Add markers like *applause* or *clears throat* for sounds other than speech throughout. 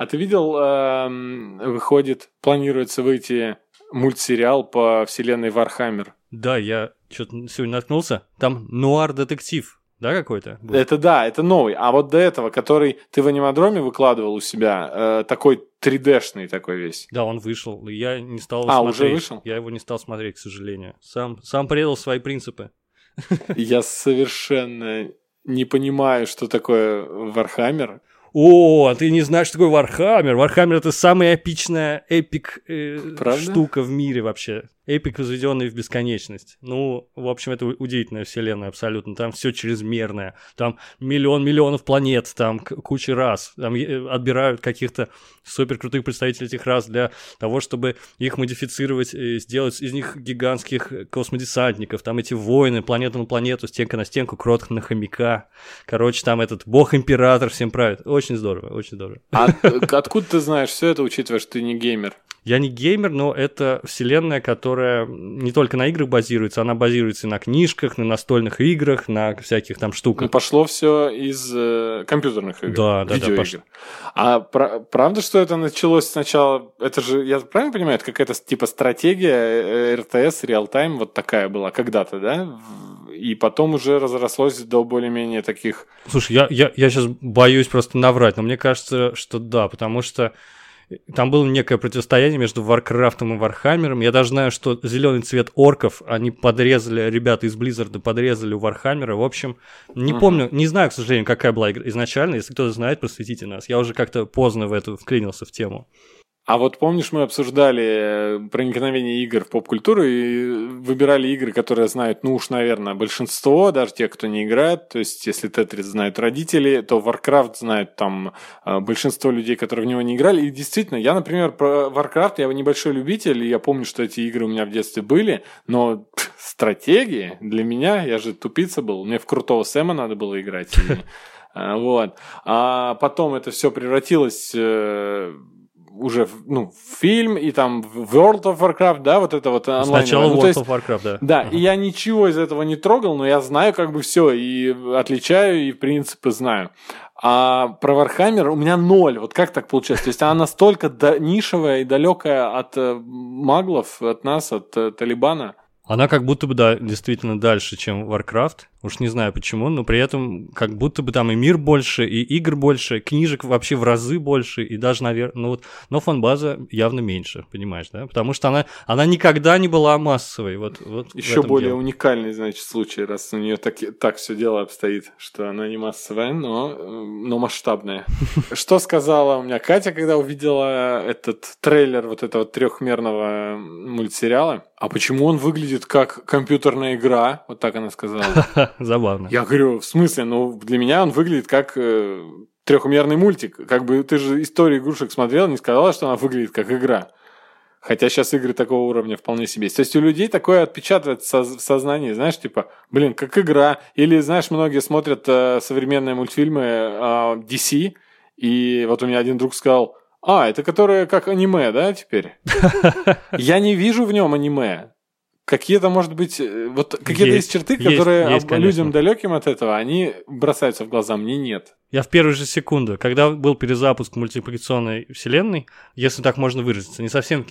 А ты видел, эм, выходит, планируется выйти мультсериал по вселенной Warhammer? Да, я что-то сегодня наткнулся. Там нуар-детектив да, какой-то? Это да, это новый. А вот до этого, который ты в анимадроме выкладывал у себя, э, такой 3D -шный такой весь. Да, он вышел. Я не стал а, смотреть. уже вышел? Я его не стал смотреть, к сожалению. Сам, сам предал свои принципы. Я совершенно не понимаю, что такое Warhammer. О, а ты не знаешь, что такое Warhammer? Warhammer это самая эпичная epic э, штука в мире вообще. Epic, возведенный в бесконечность. Ну, в общем, это удивительная вселенная абсолютно. Там все чрезмерное. Там миллион миллионов планет, там куча рас. Там э, отбирают каких-то супер крутых представителей этих рас для того, чтобы их модифицировать, и сделать из них гигантских космодесантников. Там эти войны, планета на планету, стенка на стенку, крот на хомяка. Короче, там этот бог-император всем правит. Очень здорово, очень здорово. А откуда ты знаешь все это, учитывая, что ты не геймер? Я не геймер, но это вселенная, которая не только на играх базируется, она базируется и на книжках, на настольных играх, на всяких там штуках. Ну, пошло все из э, компьютерных игр, да, да. Да, пош... А про- правда, что это началось сначала? Это же, я правильно понимаю, это какая-то типа стратегия РТС, реал-тайм, вот такая была когда-то, да? И потом уже разрослось до более-менее таких... Слушай, я, я, я сейчас боюсь просто наврать, но мне кажется, что да, потому что там было некое противостояние между Warcraft ом и Warhammer ом. Я даже знаю, что зеленый цвет орков они подрезали, ребята из Blizzard а подрезали у Warhammer а. В общем, не uh-huh. помню, не знаю, к сожалению, какая была игра изначально. Если кто-то знает, просветите нас. Я уже как-то поздно в эту вклинился в тему. А вот помнишь, мы обсуждали э, проникновение игр в поп-культуру и выбирали игры, которые знают, ну уж, наверное, большинство, даже те, кто не играет. То есть, если Тетрис знают родители, то Warcraft знают там э, большинство людей, которые в него не играли. И действительно, я, например, про Warcraft, я небольшой любитель, и я помню, что эти игры у меня в детстве были, но *laughs* стратегии для меня, я же тупица был, мне в крутого Сэма надо было играть. Э, вот. А потом это все превратилось уже ну, фильм и там World of Warcraft, да, вот это вот онлайн. Сначала ну, World есть, of Warcraft, да. Да, uh-huh. и я ничего из этого не трогал, но я знаю как бы все и отличаю, и принципы знаю. А про Warhammer у меня ноль. Вот как так получается? То есть она настолько нишевая и далекая от э, маглов, от нас, от э, Талибана. Она как будто бы, да, действительно дальше, чем Warcraft. Уж не знаю почему, но при этом как будто бы там и мир больше, и игр больше, книжек вообще в разы больше, и даже, наверное, ну вот, но фан-база явно меньше, понимаешь, да? Потому что она, она никогда не была массовой. Вот, вот Еще более дело. уникальный, значит, случай, раз у нее так, так все дело обстоит, что она не массовая, но, но масштабная. *laughs* Что сказала у меня Катя, когда увидела этот трейлер вот этого трехмерного мультсериала? А почему он выглядит как компьютерная игра? Вот так она сказала. *laughs* Забавно. Я говорю, в смысле? Ну, для меня он выглядит как э, трехмерный мультик. Как бы ты же историю игрушек смотрел, не сказала, что она выглядит как игра. Хотя сейчас игры такого уровня вполне себе есть. То есть у людей такое отпечатывается в сознании, знаешь, типа, блин, как игра. Или, знаешь, многие смотрят э, современные мультфильмы э, DC, и вот у меня один друг сказал, а, это которое как аниме, да, теперь? *laughs* Я не вижу в нем аниме какие-то, может быть, э, вот какие-то есть, есть черты, которые есть, есть, людям далеким от этого, они бросаются в глаза, мне нет. Я в первую же секунду, когда был перезапуск мультипликационной вселенной, если так можно выразиться, не совсем,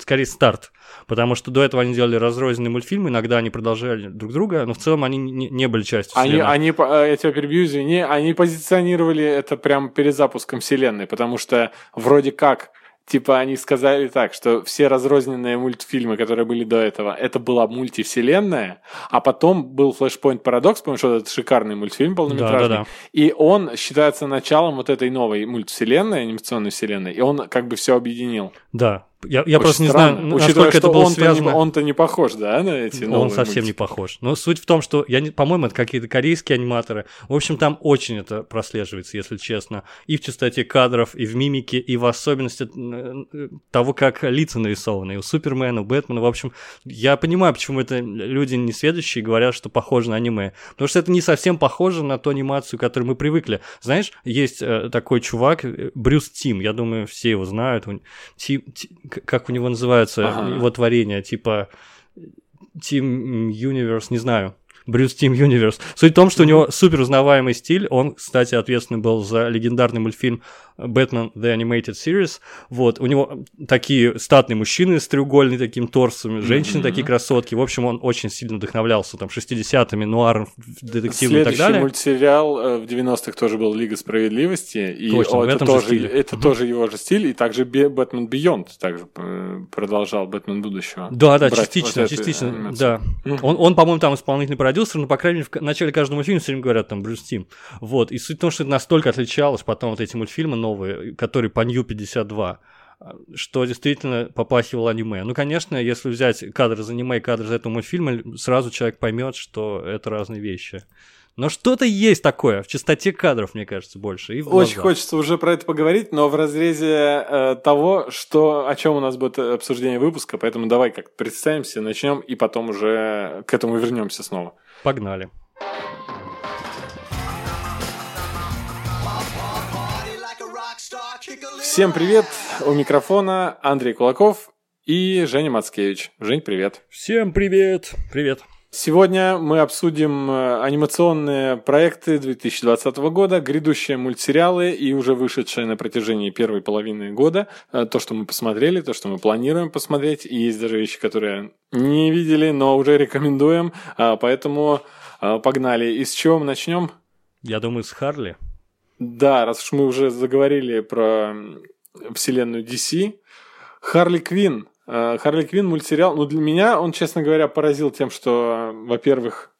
скорее старт, потому что до этого они делали разрозненные мультфильмы, иногда они продолжали друг друга, но в целом они не, не были частью они, вселенной. Они, э, я тебя перебью, извини, они позиционировали это прям перезапуском вселенной, потому что вроде как Типа они сказали так, что все разрозненные мультфильмы, которые были до этого, это была мультивселенная, а потом был Flashpoint Paradox, помнишь, вот этот шикарный мультфильм полнометражный, да, да, да. и он считается началом вот этой новой мультивселенной, анимационной вселенной, и он как бы все объединил. Да, я, я просто странно, не знаю, насколько это было он связано. Не, он-то не похож, да, на эти Он совсем мультики. не похож. Но суть в том, что, я по-моему, это какие-то корейские аниматоры. В общем, там очень это прослеживается, если честно. И в частоте кадров, и в мимике, и в особенности того, как лица нарисованы. И у Супермена, у Бэтмена. В общем, я понимаю, почему это люди несведущие говорят, что похоже на аниме. Потому что это не совсем похоже на ту анимацию, к которой мы привыкли. Знаешь, есть э, такой чувак, э, Брюс Тим, я думаю, все его знают. Тим, как у него называются ага. его творения, типа Team Universe, не знаю. Брюс Тим Юниверс. Суть в том, что у него супер узнаваемый стиль. Он, кстати, ответственный был за легендарный мультфильм Бэтмен The Animated Series. Вот, у него такие статные мужчины с треугольными таким торсом, женщины mm-hmm. такие красотки. В общем, он очень сильно вдохновлялся там 60-ми, нуаром, детективом и так далее. мультсериал э, в 90-х тоже был Лига Справедливости. И Точно, о, в этом это, тоже, это mm-hmm. тоже его же стиль. И также Бэтмен Бeyond также э, продолжал Бэтмен будущего. Да, да, частично, вот частично, анимацию. да. Mm-hmm. Он, он, по-моему, там исполнительный продюсер, но, по крайней мере, в начале каждого мультфильма все время говорят там Брюс Тим. Вот, и суть в том, что это настолько отличалось потом вот эти мультфильмы новые, которые по New 52 что действительно попахивало аниме. Ну, конечно, если взять кадр из аниме и кадр из этого мультфильма, сразу человек поймет, что это разные вещи. Но что-то есть такое в чистоте кадров, мне кажется, больше. И Очень хочется уже про это поговорить, но в разрезе э, того, что, о чем у нас будет обсуждение выпуска, поэтому давай как представимся, начнем и потом уже к этому вернемся снова. Погнали. Всем привет! У микрофона Андрей Кулаков и Женя Мацкевич. Жень, привет. Всем привет! Привет. Сегодня мы обсудим э, анимационные проекты 2020 года, грядущие мультсериалы и уже вышедшие на протяжении первой половины года. Э, то, что мы посмотрели, то, что мы планируем посмотреть. И есть даже вещи, которые не видели, но уже рекомендуем. А, поэтому э, погнали. И с чего мы начнем? Я думаю, с Харли. Да, раз уж мы уже заговорили про вселенную DC, Харли Квин. Э, Харли Квин мультсериал, ну для меня он, честно говоря, поразил тем, что, во-первых,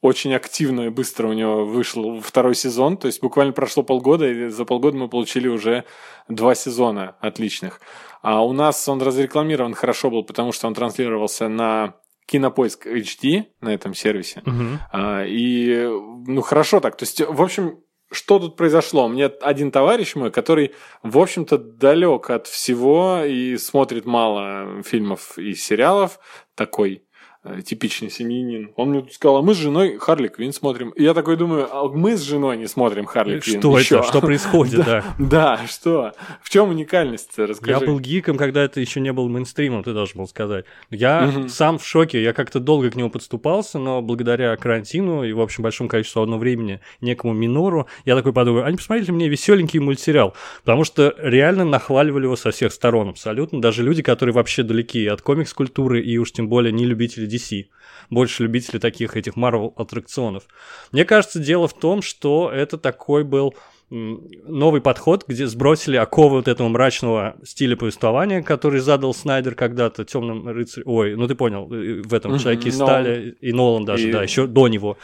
очень активно и быстро у него вышел второй сезон. То есть буквально прошло полгода, и за полгода мы получили уже два сезона отличных. А у нас он разрекламирован хорошо был, потому что он транслировался на Кинопоиск HD на этом сервисе. Uh-huh. И ну хорошо так. То есть, в общем, что тут произошло? Мне один товарищ мой, который, в общем-то, далек от всего и смотрит мало фильмов и сериалов, такой типичный семьянин. Он мне сказал, а мы с женой Харли Квин смотрим. И я такой думаю, а мы с женой не смотрим Харли Квин. Что еще. это? Что *laughs* происходит, да? Да, что? В чем уникальность? Расскажи. Я был гиком, когда это еще не был мейнстримом, ты должен был сказать. Я сам в шоке, я как-то долго к нему подступался, но благодаря карантину и, в общем, большому количеству одного времени некому минору, я такой подумал, а не посмотрите мне веселенький мультсериал, потому что реально нахваливали его со всех сторон абсолютно, даже люди, которые вообще далеки от комикс-культуры и уж тем более не любители DC. Больше любители таких этих Marvel аттракционов. Мне кажется, дело в том, что это такой был новый подход, где сбросили оковы вот этого мрачного стиля повествования, который задал Снайдер когда-то темным рыцарем. Ой, ну ты понял, э, в этом человеке стали, и Нолан даже, и... да, еще до него.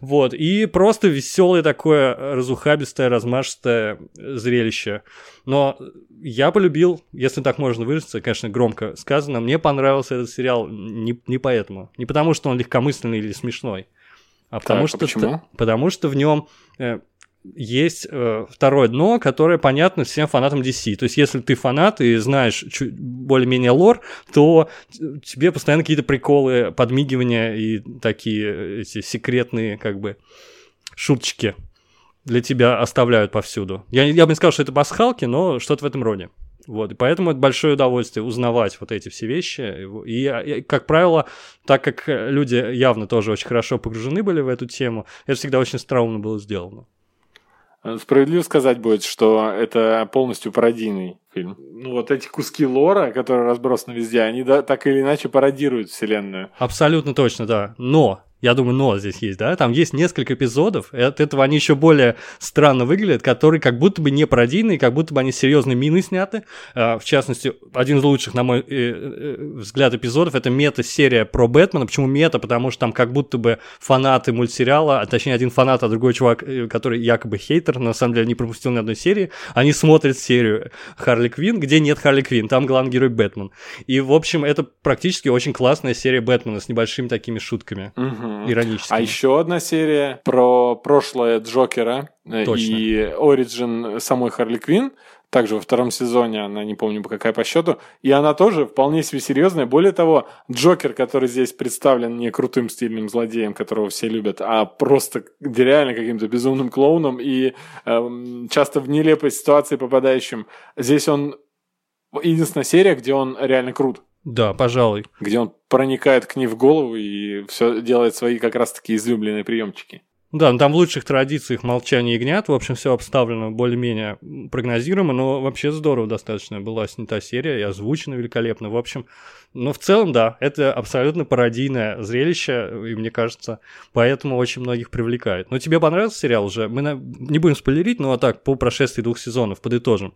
Вот. И просто веселое такое разухабистое, размашистое зрелище. Но я полюбил, если так можно выразиться, конечно, громко сказано, мне понравился этот сериал не, не поэтому. Не потому, что он легкомысленный или смешной, а потому, так, а что, почему? потому что в нем э, есть э, второе дно, которое понятно всем фанатам DC. То есть, если ты фанат и знаешь более-менее лор, то тебе постоянно какие-то приколы, подмигивания и такие эти секретные, как бы, шуточки для тебя оставляют повсюду. Я, я бы не сказал, что это пасхалки, но что-то в этом роде. Вот, и поэтому это большое удовольствие узнавать вот эти все вещи. И, и, как правило, так как люди явно тоже очень хорошо погружены были в эту тему, это всегда очень странно было сделано. Справедливо сказать будет, что это полностью пародийный фильм. Ну, вот эти куски лора, которые разбросаны везде, они да, так или иначе пародируют вселенную. Абсолютно точно, да. Но я думаю, но здесь есть, да? Там есть несколько эпизодов, и от этого они еще более странно выглядят, которые как будто бы не пародийные, как будто бы они серьезные мины сняты. А, в частности, один из лучших, на мой э, э, взгляд, эпизодов это мета-серия про Бэтмена. Почему мета? Потому что там как будто бы фанаты мультсериала, а точнее один фанат, а другой чувак, э, который якобы хейтер, на самом деле не пропустил ни одной серии, они смотрят серию Харли Квин, где нет Харли Квин, там главный герой Бэтмен. И, в общем, это практически очень классная серия Бэтмена с небольшими такими шутками. Угу. Иронически. А еще одна серия про прошлое Джокера э, Точно. и Ориджин самой Харли Квин. Также во втором сезоне, она не помню какая по счету. И она тоже вполне себе серьезная. Более того, Джокер, который здесь представлен не крутым стильным злодеем, которого все любят, а просто реально каким-то безумным клоуном и э, часто в нелепой ситуации попадающим. Здесь он единственная серия, где он реально крут. Да, пожалуй. Где он проникает к ней в голову и все делает свои как раз-таки излюбленные приемчики. Да, ну там в лучших традициях молчания ягнят, в общем, все обставлено более-менее прогнозируемо, но вообще здорово достаточно была снята серия и озвучена великолепно. В общем, но в целом, да, это абсолютно пародийное зрелище, и мне кажется, поэтому очень многих привлекает. Но тебе понравился сериал уже? Мы на... не будем спойлерить, но а так, по прошествии двух сезонов, подытожим.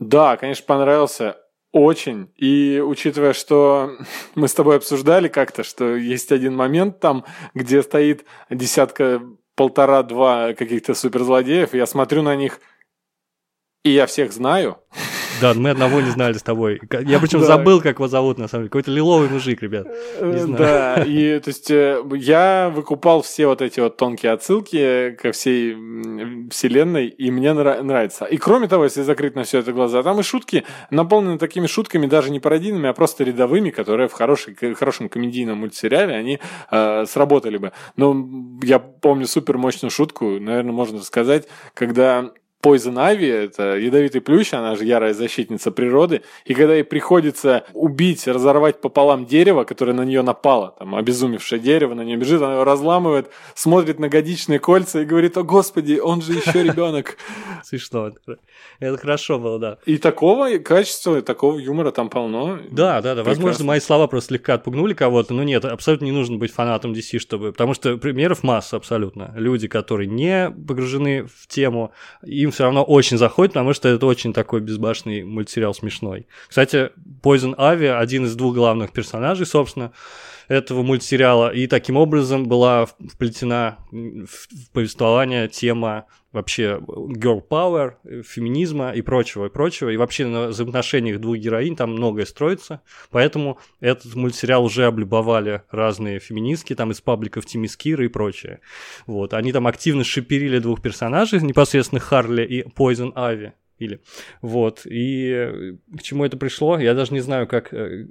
Да, конечно, понравился. Очень. И учитывая, что *laughs* мы с тобой обсуждали как-то, что есть один момент там, где стоит десятка, полтора-два каких-то суперзлодеев, я смотрю на них, и я всех знаю. *laughs* Да, мы одного не знали с тобой. Я причем да. забыл, как его зовут, на самом деле. Какой-то лиловый мужик, ребят. Э, да, и то есть э, я выкупал все вот эти вот тонкие отсылки ко всей вселенной, и мне нравится. И кроме того, если закрыть на все это глаза, там и шутки наполнены такими шутками, даже не пародийными, а просто рядовыми, которые в хорошей, хорошем комедийном мультсериале, они э, сработали бы. Но я помню супер мощную шутку, наверное, можно сказать, когда Poison Ivy, это ядовитый плющ, она же ярая защитница природы, и когда ей приходится убить, разорвать пополам дерево, которое на нее напало, там, обезумевшее дерево, на нее бежит, она его разламывает, смотрит на годичные кольца и говорит, о господи, он же еще *laughs* ребенок. Смешно. Это хорошо было, да. И такого качества, такого юмора там полно. Да, да, да. Возможно, мои слова просто слегка отпугнули кого-то, но нет, абсолютно не нужно быть фанатом DC, чтобы... Потому что примеров масса абсолютно. Люди, которые не погружены в тему, им все равно очень заходит, потому что это очень такой безбашенный мультсериал смешной. Кстати, Poison Ivy один из двух главных персонажей, собственно, этого мультсериала, и таким образом была вплетена в повествование тема вообще girl power, феминизма и прочего, и прочего. И вообще на взаимоотношениях двух героинь там многое строится. Поэтому этот мультсериал уже облюбовали разные феминистки, там из пабликов Тимискира и прочее. Вот. Они там активно шиперили двух персонажей, непосредственно Харли и Poison Ivy или вот и э, к чему это пришло я даже не знаю как э,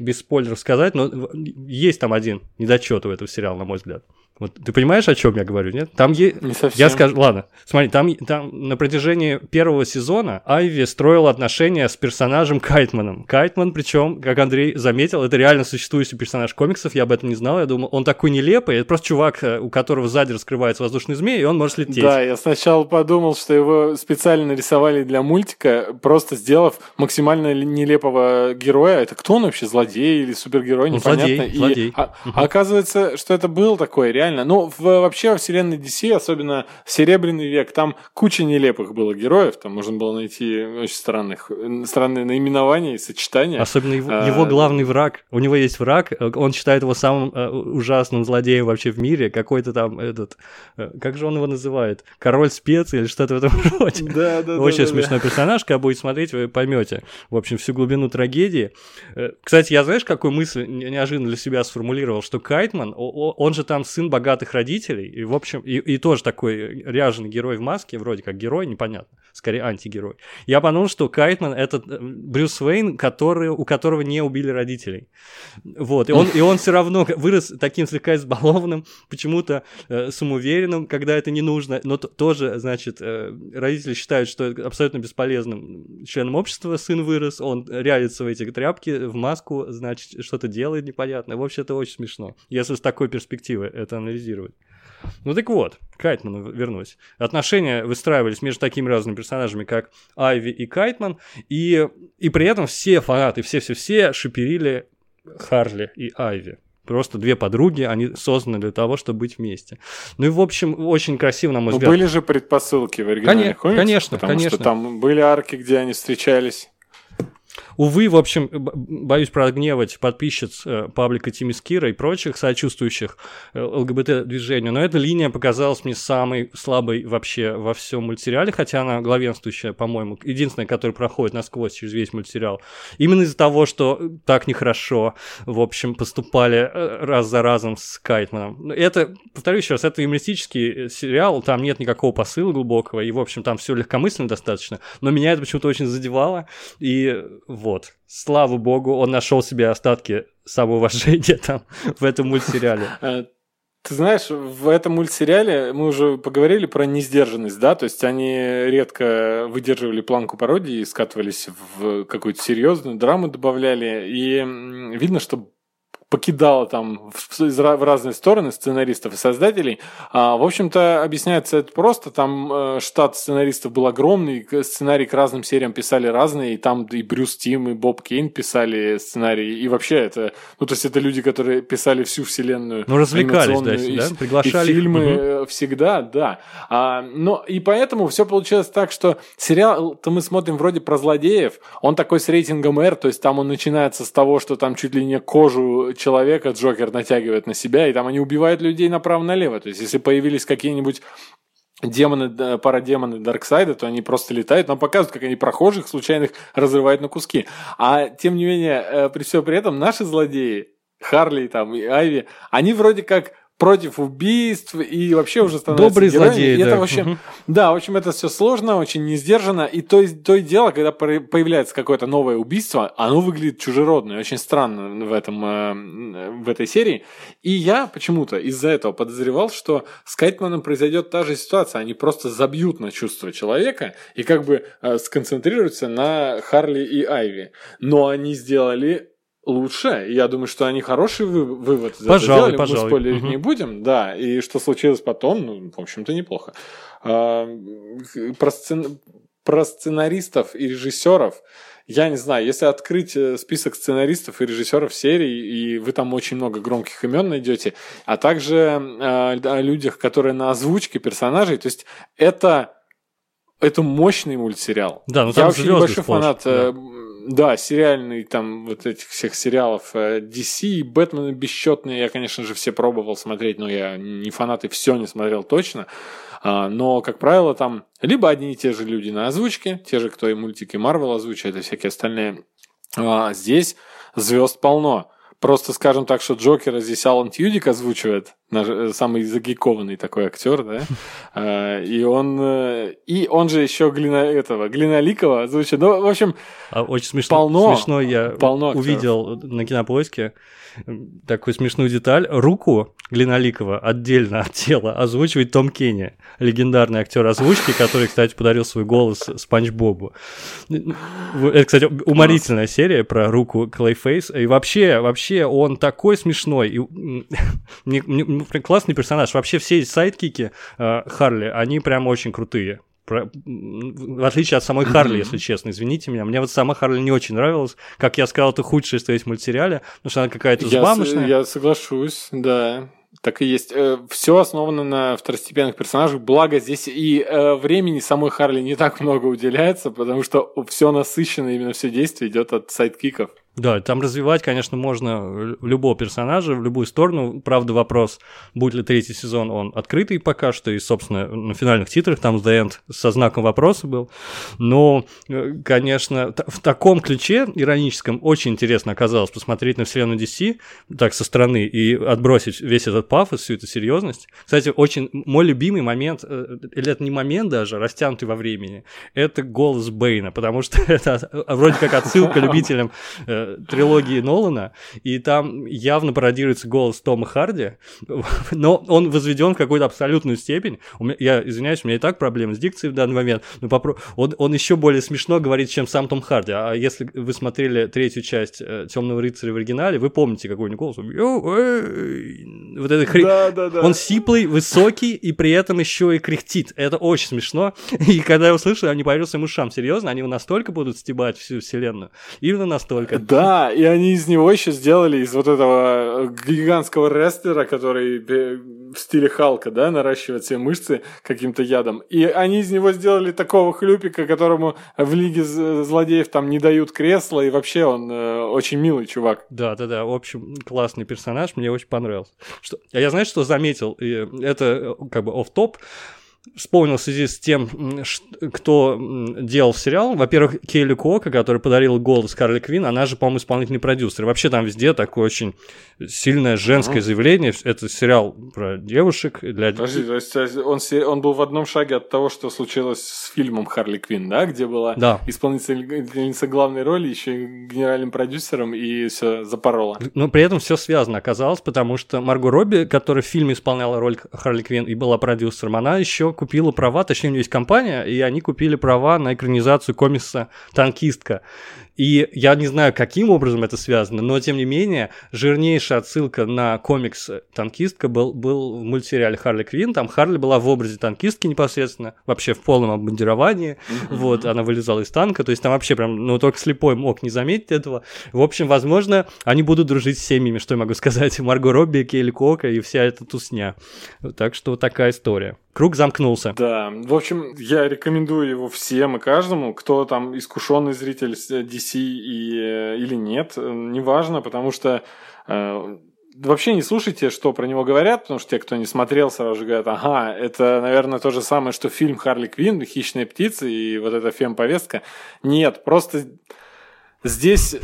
без спойлеров сказать но есть там один недочет у этого сериала на мой взгляд вот ты понимаешь, о чем я говорю, нет? Там е... не совсем. Я скажу, ладно, смотри, там, там на протяжении первого сезона Айви строил отношения с персонажем Кайтманом. Кайтман, причем, как Андрей заметил, это реально существующий персонаж комиксов, я об этом не знал, я думал, он такой нелепый, это просто чувак, э, у которого сзади раскрывается воздушный змей, и он может лететь. Да, я сначала подумал, что его специально рисовали для мультика, просто сделав максимально нелепого героя. Это кто он вообще, злодей или супергерой, ну, непонятно. Злодей, и, злодей. А, угу. оказывается, что это был такой реально реально. Ну, в, вообще во вселенной DC, особенно Серебряный век, там куча нелепых было героев, там можно было найти очень странных, странные наименования и сочетания. Особенно его, а, его главный враг. У него есть враг, он считает его самым uh, ужасным злодеем вообще в мире, какой-то там этот, uh, как же он его называет? Король специй или что-то в этом *laughs* роде. Да, да, Очень да, смешной да. персонаж, когда будете смотреть, вы поймете, в общем, всю глубину трагедии. Э, кстати, я знаешь, какую мысль неожиданно для себя сформулировал, что Кайтман, он же там сын богатых родителей, и, в общем, и, и тоже такой ряженый герой в маске, вроде как герой, непонятно, скорее антигерой. Я подумал, что Кайтман — это э, Брюс Уэйн, который, у которого не убили родителей. Вот, и он, и он все равно вырос таким слегка избалованным, почему-то э, самоуверенным, когда это не нужно, но тоже, значит, э, родители считают, что это абсолютно бесполезным членом общества сын вырос, он рядится в эти тряпки, в маску, значит, что-то делает непонятно. В общем, это очень смешно, если с такой перспективы это анализировать. Ну так вот, к Кайтману вернусь. Отношения выстраивались между такими разными персонажами, как Айви и Кайтман, и, и при этом все фанаты, все-все-все шиперили Харли и Айви. Просто две подруги, они созданы для того, чтобы быть вместе. Ну и, в общем, очень красиво, на мой Но взгляд. были же предпосылки в оригинальных конечно, комиксах, конечно, потому конечно. что там были арки, где они встречались. Увы, в общем, боюсь прогневать подписчиц э, паблика Тимискира и прочих сочувствующих э, ЛГБТ-движению, но эта линия показалась мне самой слабой вообще во всем мультсериале, хотя она главенствующая, по-моему, единственная, которая проходит насквозь через весь мультсериал. Именно из-за того, что так нехорошо, в общем, поступали э, раз за разом с Кайтманом. Это, повторюсь еще раз, это юмористический сериал, там нет никакого посыла глубокого, и, в общем, там все легкомысленно достаточно, но меня это почему-то очень задевало, и вот. Слава богу, он нашел себе остатки самоуважения *laughs* там в этом мультсериале. *laughs* Э, Ты знаешь, в этом мультсериале мы уже поговорили про несдержанность, да, то есть они редко выдерживали планку пародии, скатывались в какую-то серьезную драму, добавляли, и видно, что покидала там в, в разные стороны сценаристов и создателей. А, в общем-то, объясняется это просто. Там э, штат сценаристов был огромный, сценарий к разным сериям писали разные, и там и Брюс Тим, и Боб Кейн писали сценарии. И вообще это, ну, то есть это люди, которые писали всю вселенную. Ну, развлекались, да, и, да? Приглашали. И фильмы угу. всегда, да. А, но и поэтому все получилось так, что сериал-то мы смотрим вроде про злодеев, он такой с рейтингом R, то есть там он начинается с того, что там чуть ли не кожу человека Джокер натягивает на себя, и там они убивают людей направо-налево. То есть, если появились какие-нибудь демоны, парадемоны Дарксайда, то они просто летают, нам показывают, как они прохожих случайных разрывают на куски. А тем не менее, э, при всем при этом, наши злодеи, Харли там и Айви, они вроде как против убийств и вообще уже становится Добрый героем. злодей, и да. Это, в общем, угу. да, в общем, это все сложно, очень не сдержанно. И то, то и дело, когда появляется какое-то новое убийство, оно выглядит чужеродно и очень странно в, этом, э, в этой серии. И я почему-то из-за этого подозревал, что с Кайтманом произойдет та же ситуация. Они просто забьют на чувство человека и как бы э, сконцентрируются на Харли и Айви. Но они сделали лучше. Я думаю, что они хороший вы, вывод пожалуй, сделали. Пожалуй. Мы спойлерить угу. не будем, да. И что случилось потом, ну, в общем-то, неплохо. А, про, сцен... про сценаристов и режиссеров я не знаю, если открыть э, список сценаристов и режиссеров серии, и вы там очень много громких имен найдете, а также э, о людях, которые на озвучке персонажей, то есть это это мощный мультсериал. Да, ну там Я очень большой сплошь, фанат да. Да, сериальный там вот этих всех сериалов э, DC и Бэтмены бесчетные, я, конечно же, все пробовал смотреть, но я не фанат и все не смотрел точно. А, но, как правило, там либо одни и те же люди на озвучке, те же, кто и мультики Марвел озвучивает, и всякие остальные. А здесь звезд полно. Просто скажем так, что Джокера здесь Алан Тьюдик озвучивает, наш, э, самый загейкованный такой актер, да, *laughs* а, и он, э, и он же еще Глина, этого, Глиноликова озвучивает. Ну, в общем, а очень смешно, полно, смешно я полно увидел на кинопоиске такую смешную деталь. Руку Глиноликого отдельно от тела озвучивает Том Кенни, легендарный актер озвучки, который, кстати, подарил свой голос Спанч Бобу. Это, кстати, уморительная серия про руку Clayface. И вообще, вообще он такой смешной. И, *laughs* мне, мне, классный персонаж. Вообще все sidekick и э, Харли, они прям очень крутые. Про... В отличие от самой Харли, если честно, извините меня. Мне вот сама Харли не очень нравилась. Как я сказал, это худшее, что есть в мультсериале, потому что она какая-то взбамошная. Я, я соглашусь, да. Так и есть. Э, Все основано на второстепенных персонажах. Благо здесь и э, времени самой Харли не так много уделяется, потому что все насыщенно, именно все действие идет от sidekick ов. Да, там развивать, конечно, можно любого персонажа в любую сторону. Правда, вопрос, будет ли третий сезон, он открытый пока что, и, собственно, на финальных титрах там The End со знаком вопроса был. Но, э, конечно, в таком ключе ироническом очень интересно оказалось посмотреть на вселенную DC так со стороны и отбросить весь этот пафос, всю эту серьезность. Кстати, очень мой любимый момент, э, или это не момент даже, растянутый во времени, это голос Бэйна, потому что *laughs* это вроде как отсылка любителям э, трилогии Нолана, и там явно пародируется голос Тома Харди, *laughs* но он возведен в какую-то абсолютную степень. Меня, я извиняюсь, у меня и так проблемы с дикцией в данный момент, но попро... он, он еще более смешно говорит, чем сам Том Харди. А если вы смотрели третью часть э, Темного рыцаря в оригинале, вы помните, какой у него голос. Вот это хри... да, да, да. Он сиплый, высокий, и при этом еще и кряхтит. Это очень смешно. *laughs* И когда я услышал, я не поверил своим ушам. Серьезно, они его настолько будут стебать всю вселенную? Именно настолько. Да, и они из него еще сделали, из вот этого э, гигантского рестлера, который в стиле Халка, да, наращивает все мышцы каким-то ядом. И они из него сделали такого хлюпика, которому в Лиге злодеев там не дают кресла, и вообще он э, очень милый чувак. Да, да, да, в общем, классный персонаж, мне очень понравился. Что... А я, знаешь, что заметил? И это э, как бы оф топ вспомнил в связи с тем, кто делал сериал. Во-первых, Кейли Кока, который подарил голос Карли Квин, она же, по-моему, исполнительный продюсер. И вообще там везде такое очень сильное женское заявление. Это сериал про девушек. Для... Подожди, то есть он, он был в одном шаге от того, что случилось с фильмом Харли Квин, да? Где была да. исполнительница главной роли, еще и генеральным продюсером, и все запорола. Но при этом все связано оказалось, потому что Марго Робби, которая в фильме исполняла роль Харли Квин и была продюсером, она еще купила права, точнее, у нее есть компания, и они купили права на экранизацию комикса «Танкистка». И я не знаю, каким образом это связано, но тем не менее, жирнейшая отсылка на комикс «Танкистка» был, был в мультсериале «Харли Квин». Там Харли была в образе танкистки непосредственно, вообще в полном обмундировании. Вот, она вылезала из танка, то есть там вообще прям, ну, только слепой мог не заметить этого. В общем, возможно, они будут дружить с семьями, что я могу *laughs* сказать. Марго Робби, Кейли Кока и вся эта тусня. Так что вот такая история. Круг замкнулся. Да, в общем, я рекомендую его всем и каждому, кто там искушенный зритель DC и, э, или нет, э, неважно, потому что э, вообще не слушайте, что про него говорят, потому что те, кто не смотрел, сразу же говорят, ага, это, наверное, то же самое, что фильм Харли Квинн, «Хищные птицы» и вот эта фем-повестка. Нет, просто здесь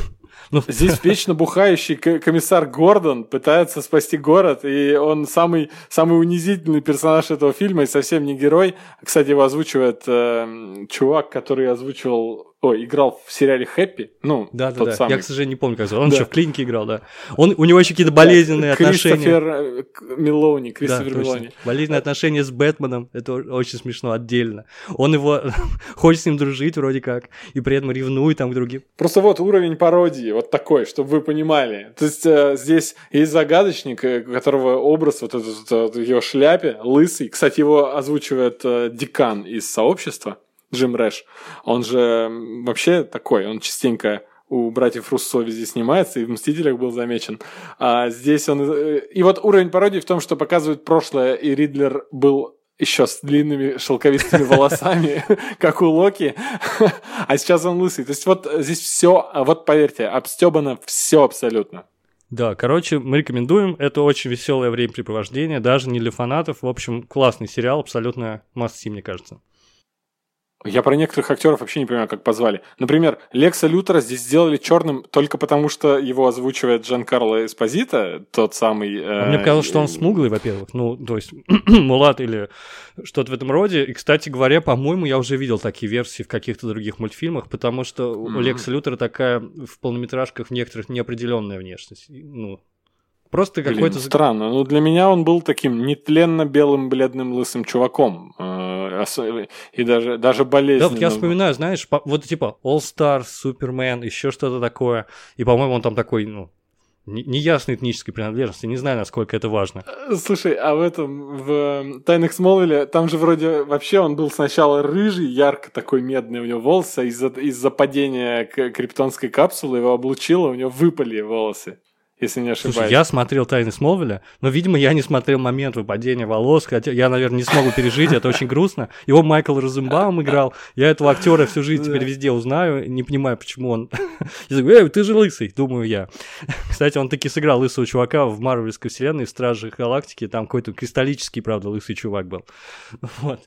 ну, Здесь вечно бухающий комиссар Гордон пытается спасти город, и он самый, самый унизительный персонаж этого фильма и совсем не герой. Кстати, его озвучивает э, чувак, который озвучивал о, играл в сериале Хэппи. Ну, да, да, да. Самый. Я, к сожалению, не помню, как зовут. Он да. еще в клинике играл, да. Он, у него еще какие-то болезненные да, отношения. Кристофер э, Мелони, Кристофер да, Мелони. Болезненные отношения с Бэтменом. Это очень смешно отдельно. Он его *laughs* хочет с ним дружить вроде как, и при этом ревнует там к другим. Просто вот уровень пародии вот такой, чтобы вы понимали. То есть э, здесь есть загадочник, э, у которого образ вот этот вот, его шляпе, лысый. Кстати, его озвучивает э, декан из сообщества. Джим Рэш, он же вообще такой, он частенько у братьев Руссо везде снимается, и в «Мстителях» был замечен. А здесь он... Э, и вот уровень пародии в том, что показывает прошлое, и Ридлер был еще с длинными шелковистыми волосами, *laughs* как у Локи, *laughs* а сейчас он лысый. То есть вот здесь все, вот поверьте, обстебано все абсолютно. Да, короче, мы рекомендуем. Это очень веселое времяпрепровождение, даже не для фанатов. В общем, классный сериал, абсолютно масси, мне кажется. Я про некоторых актеров вообще не понимаю, как позвали. Например, Лекса Лютера здесь сделали черным только потому, что его озвучивает Джан Карло Эспозита, тот самый... Э... Мне казалось, что он смуглый, во-первых. Ну, то есть, *clears throat* мулат или что-то в этом роде. И, кстати говоря, по-моему, я уже видел такие версии в каких-то других мультфильмах, потому что mm-hmm. у Лекса Лютера такая в полнометражках в некоторых неопределенная внешность. Ну, Просто какой-то... Странно. Ну, для меня он был таким нетленно-белым, бледным, лысым чуваком. Э, и даже, даже болезненным. Да, я вспоминаю, знаешь, вот типа All Star, Супермен, еще что-то такое. И, по-моему, он там такой, ну, неясной этнической принадлежности. Не знаю, насколько это важно. Э, слушай, а в этом, в «Тайнах Смолвиля», там же вроде вообще он был сначала рыжий, ярко такой медный у него волосы, а из-за из падения криптонской капсулы его облучило, у него выпали волосы если не ошибаюсь. Слушай, я смотрел «Тайны Смолвиля», но, видимо, я не смотрел момент выпадения волос, хотя я, наверное, не смогу пережить, это очень грустно. Его Майкл Розенбаум играл, я этого актера всю жизнь теперь везде узнаю, не понимаю, почему он... *laughs* Я говорю, эй, ты же лысый, думаю я. Кстати, он таки сыграл лысого чувака в Марвельской вселенной, в Страже Галактики, там какой-то кристаллический, правда, лысый чувак был. Вот.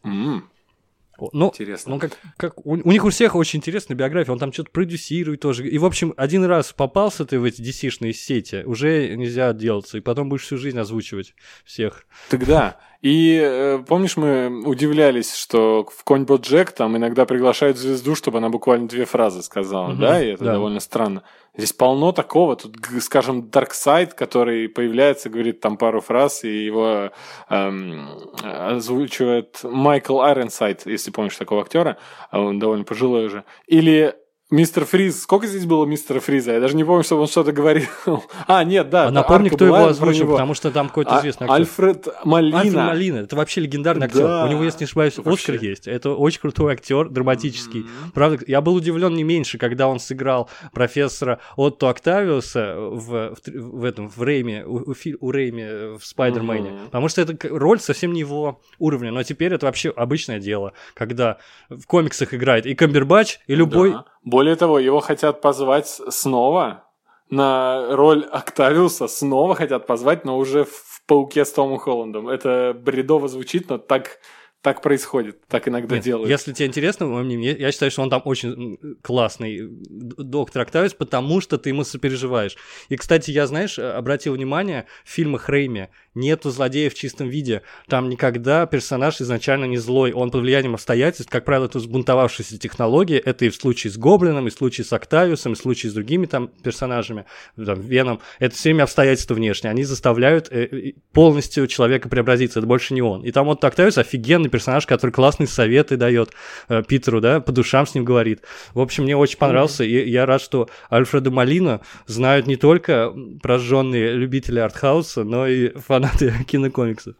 Ну, Интересно. Ну, как, как, у, у них у всех очень интересная биография, он там что-то продюсирует тоже. И, в общем, один раз попался ты в эти DC-шные сети, уже нельзя отделаться, и потом будешь всю жизнь озвучивать всех. Тогда. И э, помнишь, мы удивлялись, что в конь Джек там иногда приглашают звезду, чтобы она буквально две фразы сказала, угу, да, и это да. довольно странно. Здесь полно такого. Тут, скажем, Дарксайд, который появляется, говорит там пару фраз, и его эм, озвучивает Майкл Айронсайд, если помнишь такого актера, а он довольно пожилой уже. Или Мистер Фриз. Сколько здесь было мистера Фриза? Я даже не помню, чтобы он что-то говорил. *laughs* а, нет, да. А напомни, кто его озвучил, потому что там какой-то а, известный актер. Альфред Молина. Альфред Молина. Это вообще легендарный актер. Да. У него, если не ошибаюсь, вообще. Оскар есть. Это очень крутой актер, драматический. Mm-hmm. Правда, я был удивлен не меньше, когда он сыграл профессора Отто Октавиуса в, в, в этом, в Рейме, у, у Рейме в Спайдермене. Mm-hmm. Потому что эта роль совсем не его уровня. Но теперь это вообще обычное дело, когда в комиксах играет и Камбербач, и любой... Да более того, его хотят позвать снова на роль Октавиуса, снова хотят позвать, но уже в «Пауке» с Томом Холландом. Это бредово звучит, но так так происходит, так иногда Нет, делают. Если тебе интересно, мое мнение, я считаю, что он там очень классный доктор Октавиус, потому что ты ему сопереживаешь. И, кстати, я, знаешь, обратил внимание, в фильмах Рейми нету злодея в чистом виде. Там никогда персонаж изначально не злой. Он под влиянием обстоятельств, как правило, это сбунтовавшиеся технологии. Это и в случае с Гоблином, и в случае с Октавиусом, и в случае с другими там персонажами, там, Веном. Это все время обстоятельства внешние. Они заставляют э, полностью человека преобразиться. Это больше не он. И там вот Октавиус офигенный персонаж, который классные советы дает э, Питеру, да, по душам с ним говорит. В общем, мне очень понравился, и я рад, что Альфреда Малина знают не только прожженные любители артхауса, но и фанаты *laughs* кинокомиксов.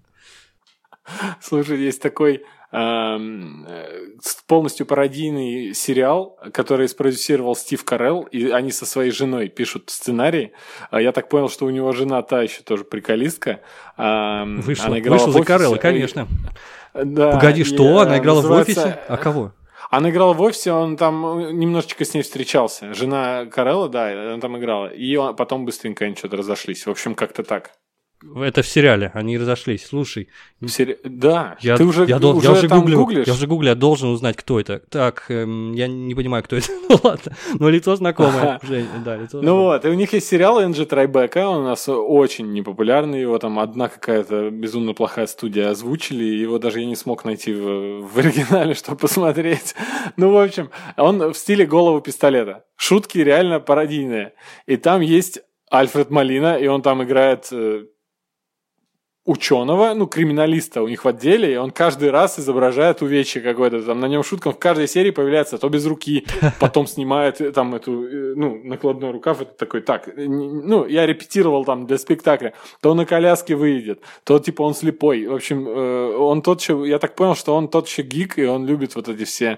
Слушай, есть такой полностью пародийный сериал, который спродюсировал Стив Карелл, и они со своей женой пишут сценарий. А я так понял, что у него жена та еще тоже приколистка. Вышла, она играла вышла за Карелла, конечно. Да, Погоди, что? Она играла называется... в офисе? А кого? Она играла в офисе, он там э, немножечко с ней встречался. Жена Карелла, да, она там играла. И потом быстренько они что-то разошлись. В общем, как-то так. Это в сериале, они разошлись. Слушай. В сери... Да, я, ты уже, я, дол... уже, я уже гуглю, гуглишь? Я уже гуглю, я должен узнать, кто это. Так, эм, я не понимаю, кто это. *laughs* ну ладно, но лицо знакомое. Жень, да, лицо ну вот, и у них есть сериал Энджи Трайбека, он у нас очень непопулярный, его там одна какая-то безумно плохая студия озвучили, его даже я не смог найти в, в оригинале, *laughs* чтобы посмотреть. ну, в общем, он в стиле голову пистолета. Шутки реально пародийные. И там есть Альфред Малина, и он там играет э, ученого, ну, криминалиста у них в отделе, и он каждый раз изображает увечье какое-то, там на нем шутка, в каждой серии появляется то без руки, *laughs* потом снимает э, там эту, э, ну, накладной рукав, это такой, так, э, ну, я репетировал там для спектакля, то на коляске выйдет, то типа он слепой, в общем, он тот, я так понял, что он тот еще гик, и он любит вот эти все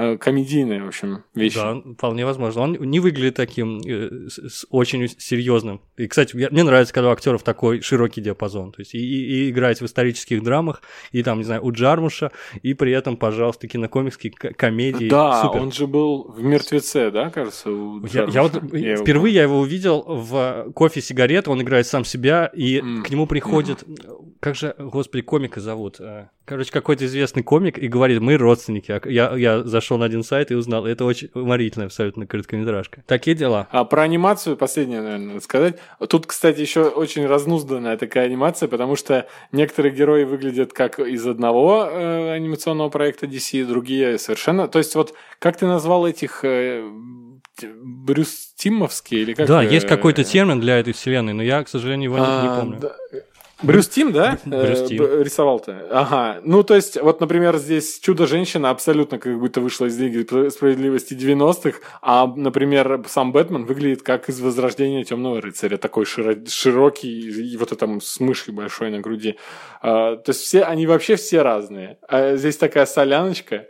Э, комедийные, в общем, вещи. Да, вполне возможно. Он не выглядит таким э, с, очень серьезным. И, кстати, я, мне нравится, когда у актеров такой широкий диапазон. То есть и, и, и играть в исторических драмах, и там, не знаю, у Джармуша, и при этом, пожалуйста, кинокомикские комедии. Да, Супер. он же был в «Мертвеце», да, кажется, у я, я вот я Впервые его... я его увидел в «Кофе сигарет», он играет сам себя, и mm. к нему приходит... Mm. Как же, господи, комика зовут? Э, короче, какой-то известный комик и говорит, мы родственники. А я, я зашел на один сайт и узнал. Это очень уморительная абсолютно короткометражка. Такие дела. А про анимацию последнее, наверное, сказать. Тут, кстати, еще очень разнузданная такая анимация, потому что некоторые герои выглядят как из одного э, анимационного проекта DC, другие совершенно... То есть вот как ты назвал этих... Э, Брюс Тимовский или как? Да, есть какой-то термин для этой вселенной, но я, к сожалению, его а, не, не помню. Да. Брюс Тим, да? *laughs* Брюс Тим. Э, рисовал-то. Ага. Ну, то есть, вот, например, здесь «Чудо-женщина» абсолютно как будто вышла из Лиги справедливости 90-х, а, например, сам Бэтмен выглядит как из «Возрождения темного рыцаря», такой широ- широкий, и вот это с мышкой большой на груди. А, то есть, все, они вообще все разные. А здесь такая соляночка.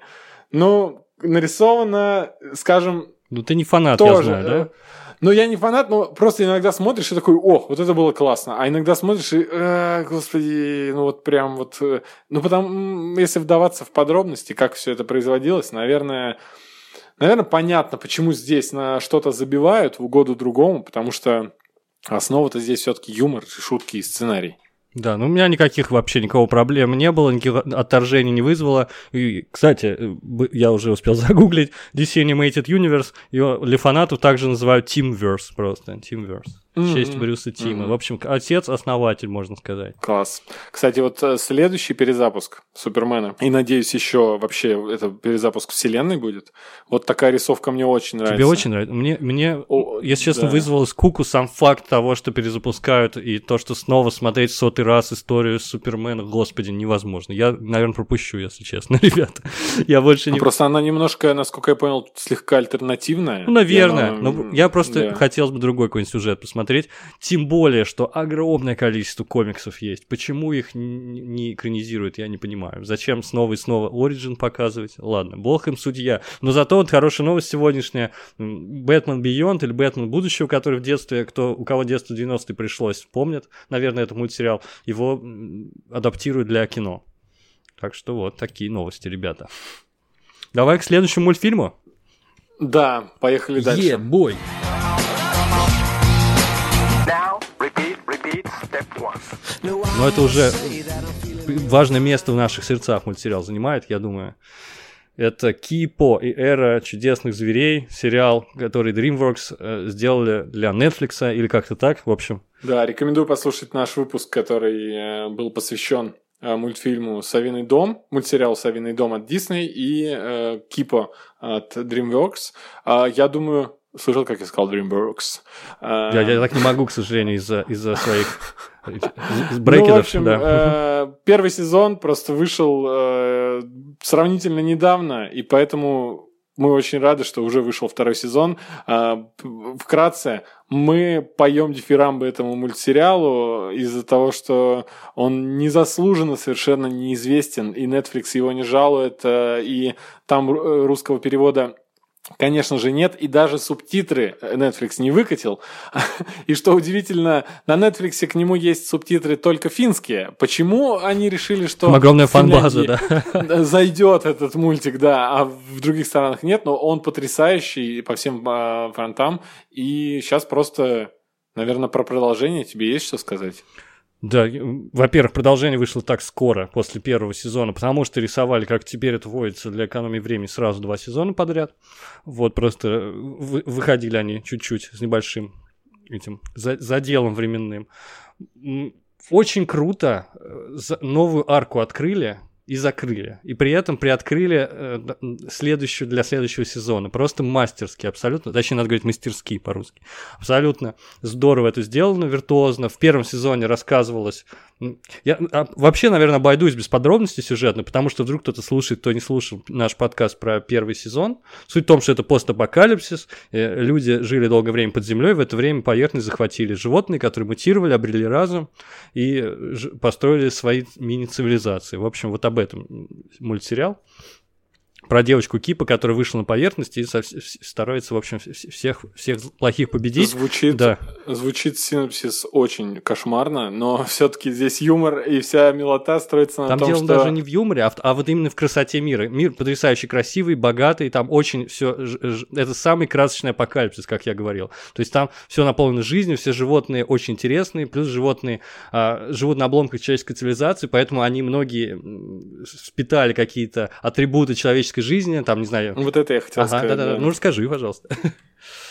Ну, нарисована, скажем... Ну, ты не фанат, тоже, я знаю, да? Ну, я не фанат, но просто иногда смотришь и такой, о, вот это было классно. А иногда смотришь и, господи, ну вот прям вот... Э, ну, потому, если вдаваться в подробности, как все это производилось, наверное, наверное, понятно, почему здесь на что-то забивают в угоду другому, потому что основа-то здесь все-таки юмор, шутки и сценарий. Да, ну у меня никаких вообще никакого проблем не было, никаких отторжений не вызвало. И, кстати, я уже успел *laughs* загуглить DC Animated Universe, для фанатов также называют Teamverse просто, Teamverse в честь Брюса Тима. В общем, отец-основатель, можно сказать. Класс. Кстати, вот э, следующий перезапуск Супермена, и надеюсь, еще вообще это перезапуск вселенной будет. Вот такая рисовка мне очень нравится. Тебе очень нравится? Мне, мне О, если честно, да. вызвало скуку сам факт того, что перезапускают, и то, что снова смотреть сотый раз историю Супермена, господи, невозможно. Я, наверное, пропущу, если честно, *laughs* ребята. Я больше не... Ну, просто она немножко, насколько я понял, слегка альтернативная. Ну, наверное. Она... Но я просто да. хотел бы другой какой-нибудь сюжет посмотреть смотреть. Тем более, что огромное количество комиксов есть. Почему их не экранизируют, я не понимаю. Зачем снова и снова Origin показывать? Ладно, бог им судья. Но зато вот хорошая новость сегодняшняя. Бэтмен Beyond или Бэтмен будущего, который в детстве, кто, у кого детство 90-е пришлось, помнят, наверное, это мультсериал, его адаптируют для кино. Так что вот такие новости, ребята. Давай к следующему мультфильму. Да, поехали дальше. Е, бой. Но это уже важное место в наших сердцах мультсериал занимает, я думаю. Это Кипо и Эра чудесных зверей, сериал, который DreamWorks э, сделали для Netflix или как-то так, в общем. Да, рекомендую послушать наш выпуск, который э, был посвящен э, мультфильму «Савиный дом», мультсериал «Савиный дом» от Disney и э, Кипо от DreamWorks. Э, я думаю, Слышал, как я сказал DreamWorks? Я, я так не могу, к сожалению, из-за из своих брекетов. Ну, в общем, да. э, первый сезон просто вышел э, сравнительно недавно, и поэтому мы очень рады, что уже вышел второй сезон. Э, вкратце, мы поем дифирамбы этому мультсериалу из-за того, что он незаслуженно совершенно неизвестен, и Netflix его не жалует, и там русского перевода Конечно же нет, и даже субтитры Netflix не выкатил. И что удивительно, на Netflix к нему есть субтитры только финские. Почему они решили, что... Там огромная фан-база, да. *laughs* Зайдет этот мультик, да, а в других странах нет, но он потрясающий по всем а, фронтам. И сейчас просто, наверное, про продолжение тебе есть что сказать? Да, во-первых, продолжение вышло так скоро после первого сезона, потому что рисовали, как теперь это вводится для экономии времени, сразу два сезона подряд. Вот просто выходили они чуть-чуть с небольшим этим заделом временным. Очень круто. Э, новую арку открыли, и закрыли. И при этом приоткрыли э, следующую для следующего сезона. Просто мастерски, абсолютно. Точнее, надо говорить мастерски по-русски. Абсолютно здорово это сделано, виртуозно. В первом сезоне рассказывалось я а, вообще, наверное, обойдусь без подробностей сюжетно, потому что вдруг кто-то слушает, кто не слушал наш подкаст про первый сезон. Суть в том, что это постапокалипсис, э, люди жили долгое время под землей, в это время поверхность захватили животные, которые мутировали, обрели разум и построили свои мини-цивилизации. В общем, вот об этом мультсериал про девочку Кипа, которая вышла на поверхность и старается, в общем, всех, всех плохих победить. Звучит, да. звучит синопсис очень кошмарно, но все-таки здесь юмор и вся милота строится на там том, дело что... даже не в юморе, а, в, а вот именно в красоте мира. Мир потрясающе красивый, богатый, там очень все... Это самый красочный апокалипсис, как я говорил. То есть там все наполнено жизнью, все животные очень интересные, плюс животные а, живут на обломках человеческой цивилизации, поэтому они многие впитали какие-то атрибуты человеческой человеческой жизни, там, не знаю... Вот это я хотел ага, сказать. Да-да-да. Ну, расскажи, пожалуйста.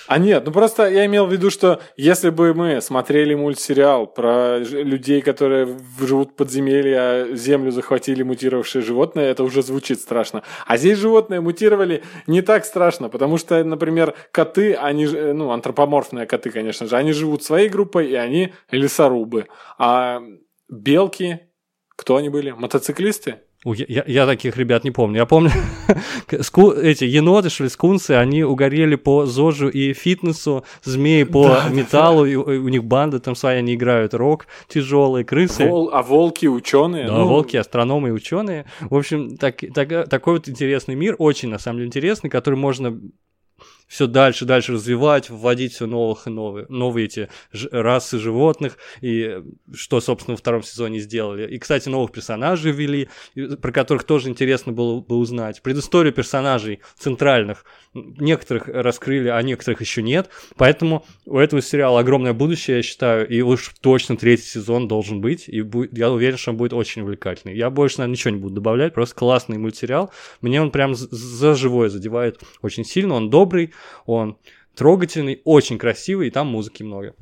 А нет, ну просто я имел в виду, что если бы мы смотрели мультсериал про людей, которые живут в подземелье, а землю захватили мутировавшие животные, это уже звучит страшно. А здесь животные мутировали не так страшно, потому что, например, коты, они, ну, антропоморфные коты, конечно же, они живут своей группой, и они лесорубы. А белки, кто они были? Мотоциклисты? Я, я таких ребят не помню. Я помню, *laughs* ску, эти еноты, что ли, скунсы, они угорели по ЗОЖу и фитнесу, змеи по да, металлу, да. И, у них банда там своя, они играют рок тяжелые, крысы. Вол, а волки ученые? Да, ну... волки, астрономы и ученые. В общем, так, так, такой вот интересный мир, очень, на самом деле, интересный, который можно все дальше, дальше развивать, вводить все новых и новые, новые эти расы животных, и что, собственно, во втором сезоне сделали. И, кстати, новых персонажей ввели, про которых тоже интересно было бы узнать. Предысторию персонажей центральных некоторых раскрыли, а некоторых еще нет. Поэтому у этого сериала огромное будущее, я считаю, и уж точно третий сезон должен быть, и будет, я уверен, что он будет очень увлекательный. Я больше, наверное, ничего не буду добавлять, просто классный мультсериал. Мне он прям за живое задевает очень сильно, он добрый, он трогательный, очень красивый, и там музыки много.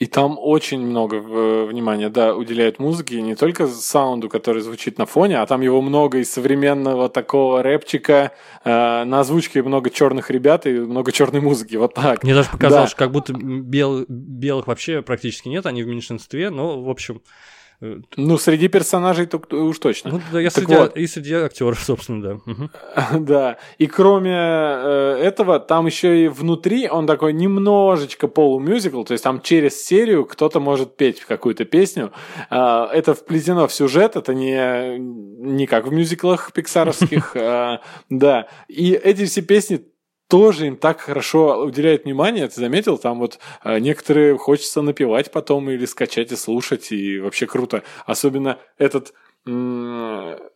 И там очень много э, внимания, да, уделяют музыке, не только саунду, который звучит на фоне, а там его много из современного такого рэпчика, э, на озвучке много черных ребят и много черной музыки, вот так. Мне даже показалось, да. что как будто бел, белых вообще практически нет, они в меньшинстве, но, в общем, ну, среди персонажей то, уж точно. Ну, да, я среди, вот. и среди актеров, собственно, да. Угу. *laughs* Да. И кроме э, этого, там еще и внутри он такой немножечко полумюзикл, то есть там через серию кто-то может петь какую-то песню. Э, это вплетено в сюжет, это не, не как в мюзиклах пиксаровских. Э, *laughs* да. И эти все песни тоже им так хорошо уделяет внимание, ты заметил, там вот э, некоторые хочется напевать потом или скачать и слушать, и вообще круто. Особенно этот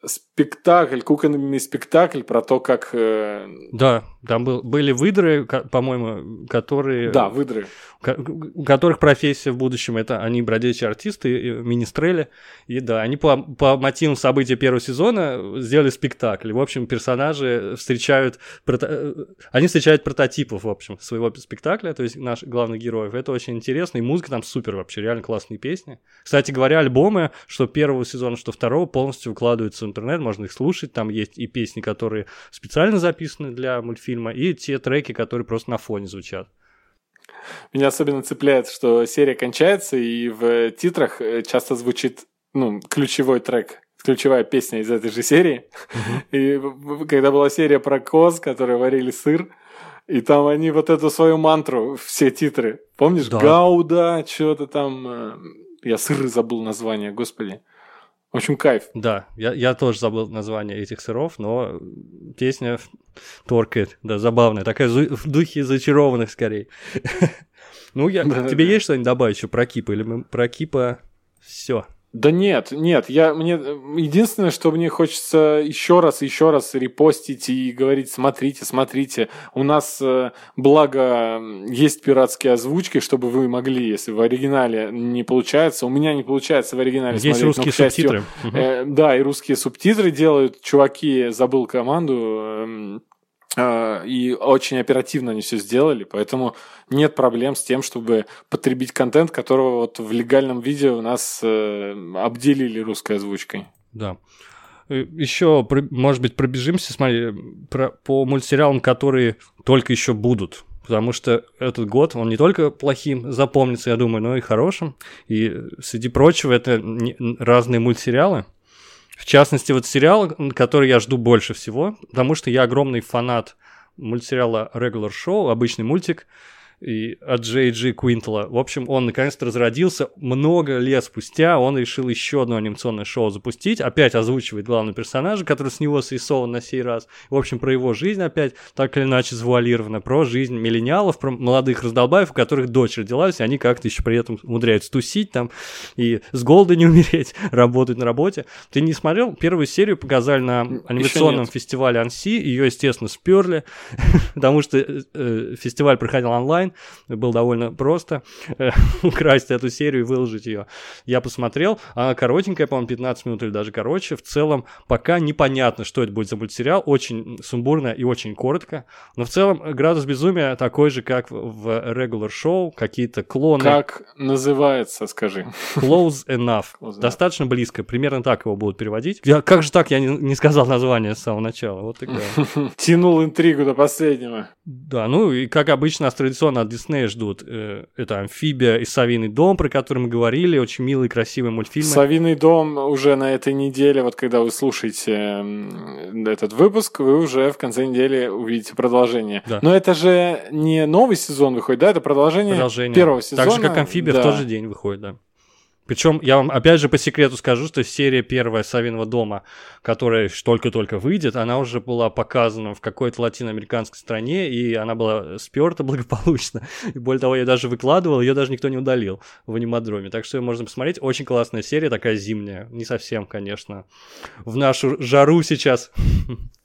спектакль, кукольный спектакль про то, как... Э, да, Там был, были выдры, по-моему, которые... Да, выдры. У которых профессия в будущем это они бродячие артисты, министрели. И да, они по, по мотивам событий первого сезона сделали спектакль. В общем, персонажи встречают... Прото... Они встречают прототипов, в общем, своего спектакля, то есть наших главных героев. Это очень интересно, и музыка там супер вообще, реально классные песни. Кстати говоря, альбомы, что первого сезона, что второго, полностью выкладываются в интернет, можно их слушать. Там есть и песни, которые специально записаны для мультфильма, и те треки, которые просто на фоне звучат. Меня особенно цепляет, что серия кончается, и в титрах э, часто звучит ну, ключевой трек, ключевая песня из этой же серии. И когда была серия про коз, которые варили сыр, и там они вот эту свою мантру, все титры, помнишь? Да. Гауда, что-то там... Э, я сыры забыл название, господи. В общем, кайф. Да, я, я тоже забыл название этих сыров, но песня торкает, да, забавная, такая в духе зачарованных скорее. *laughs* Ну, я, тебе есть что-нибудь добавить еще про Кипа, или мы про Кипа все? Да нет, нет, я мне единственное, что мне хочется еще раз, еще раз репостить и говорить, смотрите, смотрите, у нас э, благо есть пиратские озвучки, чтобы вы могли, если в оригинале не получается, у меня не получается в оригинале есть смотреть, русские но, счастью, субтитры. Э, да, и русские субтитры делают чуваки, забыл команду. Э, и очень оперативно они все сделали, поэтому нет проблем с тем, чтобы потребить контент, которого вот в легальном виде у нас э, обделили русской озвучкой. Да. Э, еще, может быть, пробежимся, смотри, про, по мультсериалам, которые только еще будут. Потому что этот год, он не только плохим запомнится, я думаю, но и хорошим. И среди прочего, это разные мультсериалы. В частности, вот сериал, который я жду больше всего, потому что я огромный фанат мультсериала Regular Show, обычный мультик, и от Джей Джи Куинтела. В общем, он наконец-то разродился. Много лет спустя он решил еще одно анимационное шоу запустить. Опять озвучивает главного персонажа, который с него срисован на сей раз. В общем, про его жизнь опять так или иначе завуалировано. Про жизнь миллениалов, про молодых раздолбаев, у которых дочь родилась, и они как-то еще при этом умудряются тусить там и с голода не умереть, *laughs* работать на работе. Ты не смотрел? Первую серию показали на анимационном фестивале Анси. Ее, естественно, сперли, *laughs* потому что э, э, фестиваль проходил онлайн было довольно просто э, *laughs* украсть эту серию и выложить ее. Я посмотрел, она коротенькая, по-моему, 15 минут или даже короче. В целом, пока непонятно, что это будет за мультсериал. Очень сумбурно и очень коротко. Но в целом, градус безумия такой же, как в Regular Show. Какие-то клоны. Как называется, скажи? Close enough. *laughs* Close Достаточно близко. Примерно так его будут переводить. Я, как же так, я не, не сказал название с самого начала. Вот такая. *laughs* Тянул интригу до последнего. Да, ну и как обычно, нас традиционно от Диснея ждут. Э, это «Амфибия» и «Совиный дом», про который мы говорили. Очень милые, красивые мультфильмы. «Совиный дом» уже на этой неделе, вот когда вы слушаете этот выпуск, вы уже в конце недели увидите продолжение. Да. Но это же не новый сезон выходит, да? Это продолжение, продолжение. первого сезона. Так же, как «Амфибия» да. в тот же день выходит, да. Причем я вам опять же по секрету скажу, что серия первая Савиного дома, которая только-только выйдет, она уже была показана в какой-то латиноамериканской стране, и она была сперта *laughs* благополучно. И более того, я даже выкладывал, ее даже никто не удалил в анимадроме. Так что ее можно посмотреть. Очень классная серия, такая зимняя. Не совсем, конечно. В нашу жару сейчас. *laughs*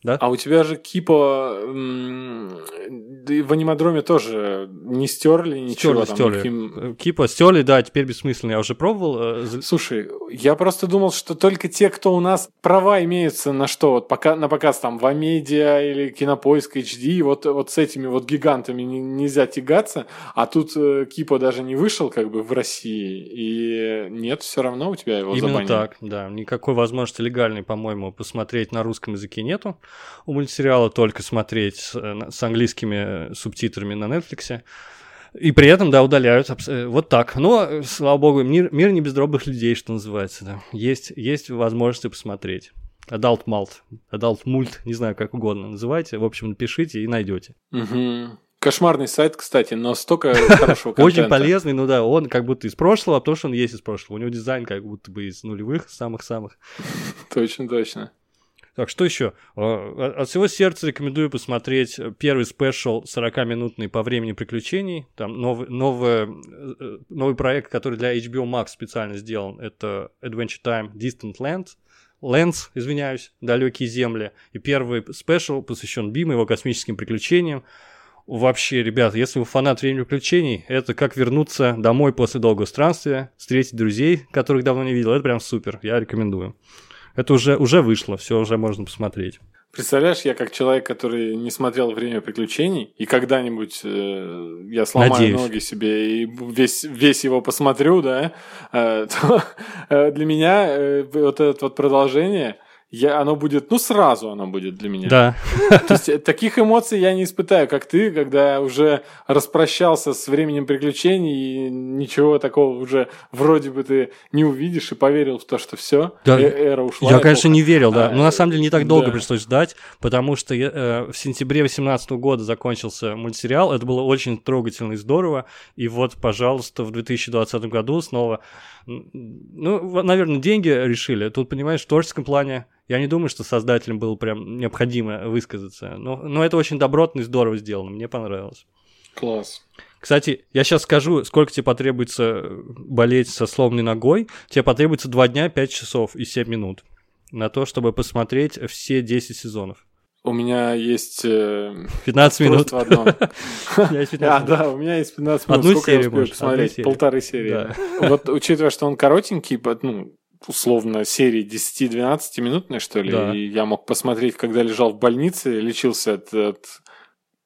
Да? А у тебя же Кипа в анимадроме тоже не стерли ничего. Стерли, стерли. Кипа стерли, да, теперь бессмысленно. Я уже пробовал. Э, Слушай, я просто думал, что только те, кто у нас права имеются на что, вот пока, на показ там в Амедиа или Кинопоиск HD, вот, вот с этими вот гигантами нельзя тягаться, а тут э, Кипа даже не вышел как бы в России, и нет, все равно у тебя его Именно забанили. так, да. Никакой возможности легальной, по-моему, посмотреть на русском языке нету у мультсериала, только смотреть с, э, с английскими субтитрами на Netflix. И при этом, да, удаляют. Э, вот так. Но, слава богу, мир, мир не без дробных людей, что называется. Да. Есть, есть возможности посмотреть. Adult Malt, Adult Mult, не знаю, как угодно называйте. В общем, напишите и найдете. Угу. Кошмарный сайт, кстати, но столько *laughs* хорошего контента. Очень полезный, ну да, он как будто из прошлого, а потому что он есть из прошлого. У него дизайн как будто бы из нулевых, самых-самых. *laughs* Точно, точно. Так, что еще? А, от всего сердца рекомендую посмотреть первый special 40-минутный по времени приключений. Там новый, новый, э, новый проект, который для HBO Max специально сделан. Это Adventure Time Distant Land. Lands, извиняюсь, «Далекие земли». И первый special посвящен Бимо, его космическим приключениям. Вообще, ребят, если вы фанат времени приключений, это как вернуться домой после долгого странствия, встретить друзей, которых давно не видел. Это прям супер, я рекомендую. Это уже, уже вышло, все уже можно посмотреть. Представляешь, я как человек, который не смотрел «Время приключений», и когда-нибудь э, я сломаю Надеюсь. ноги себе и весь, весь его посмотрю, да, э, *laughs* то э, для меня э, вот это вот продолжение – я, оно будет, ну, сразу оно будет для меня. Да. *laughs* То есть э, таких эмоций я не испытаю, как ты, когда уже распрощался с временем приключений и ничего такого уже вроде бы ты не увидишь и поверил в то, что все, да. э эра ушла. Я, конечно, не верил, да. А, Но на самом деле не так долго да. пришлось ждать, потому что э, в сентябре 2018 года закончился мультсериал. Это было очень трогательно и здорово. И вот, пожалуйста, в 2020 году снова ну, наверное, деньги решили. Тут, понимаешь, в творческом плане я не думаю, что создателям было прям необходимо высказаться. Но, но это очень добротно и здорово сделано. Мне понравилось. Класс. Кстати, я сейчас скажу, сколько тебе потребуется болеть со сломанной ногой. Тебе потребуется 2 дня, 5 часов и 7 минут на то, чтобы посмотреть все 10 сезонов. У меня есть... Э, 15 минут. *laughs* А, да, у меня есть 15 минут. Одну серию посмотреть? Полторы серии. Вот, учитывая, что он коротенький, ну, условно, серии 10-12 минутной, что ли, и я мог посмотреть, когда лежал в больнице, лечился от, от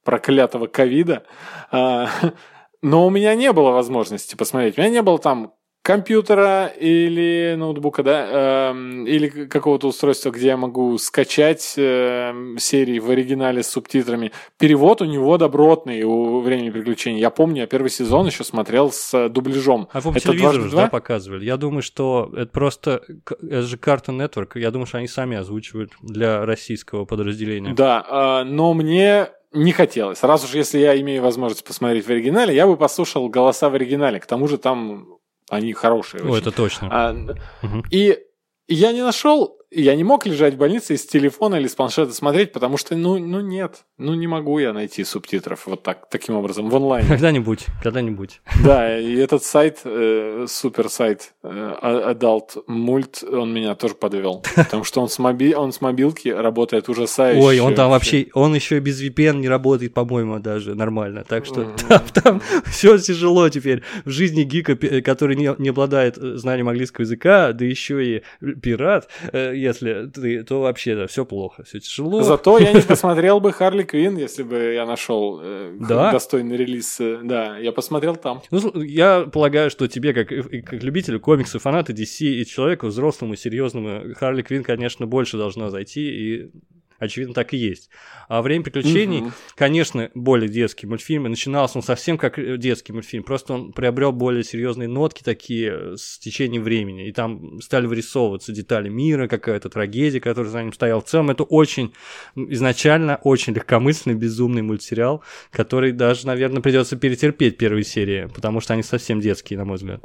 проклятого ковида. А, *laughs* но у меня не было возможности посмотреть. У меня не было там компьютера или ноутбука, да, э, или какого-то устройства, где я могу скачать э, серии в оригинале с субтитрами. Перевод у него добротный у «Времени приключений». Я помню, я первый сезон еще смотрел с дубляжом. А по телевизору да, показывали? Я думаю, что это просто... Это же Cartoon Network. Я думаю, что они сами озвучивают для российского подразделения. Да, э, но мне не хотелось. Раз уж если я имею возможность посмотреть в оригинале, я бы послушал голоса в оригинале. К тому же там они хорошие. О, очень. это точно. А, угу. И я не нашел я не мог лежать в больнице и с телефона или с планшета смотреть, потому что, ну, ну нет, ну не могу я найти субтитров вот так, таким образом в онлайне. Когда-нибудь, когда-нибудь. Да, и этот сайт, э, супер сайт э, Adult Mult, он меня тоже подвел, потому что он с, моби... он с мобилки работает ужасающе. Ой, он там вообще, он еще без VPN не работает, по-моему, даже нормально, так что там, там все тяжело теперь в жизни гика, который не, не обладает э, знанием английского языка, да еще и пират, э, если ты, то вообще да, все плохо, все тяжело. Зато я не *laughs* посмотрел бы Харли Квин, если бы я нашел э, да? достойный релиз. Э, да, я посмотрел там. Ну, я полагаю, что тебе, как, как любителю комиксов, фанаты DC и человеку взрослому, серьезному, Харли Квин, конечно, больше должна зайти и Очевидно, так и есть. А «Время приключений», угу. конечно, более детский мультфильм. И начинался он совсем как э, детский мультфильм. Просто он приобрел более серьезные нотки такие э, с течением времени. И там стали вырисовываться детали мира, какая-то трагедия, которая за ним стояла. В целом, это очень изначально очень легкомысленный, безумный мультсериал, который даже, наверное, придется перетерпеть первые серии, потому что они совсем детские, на мой взгляд.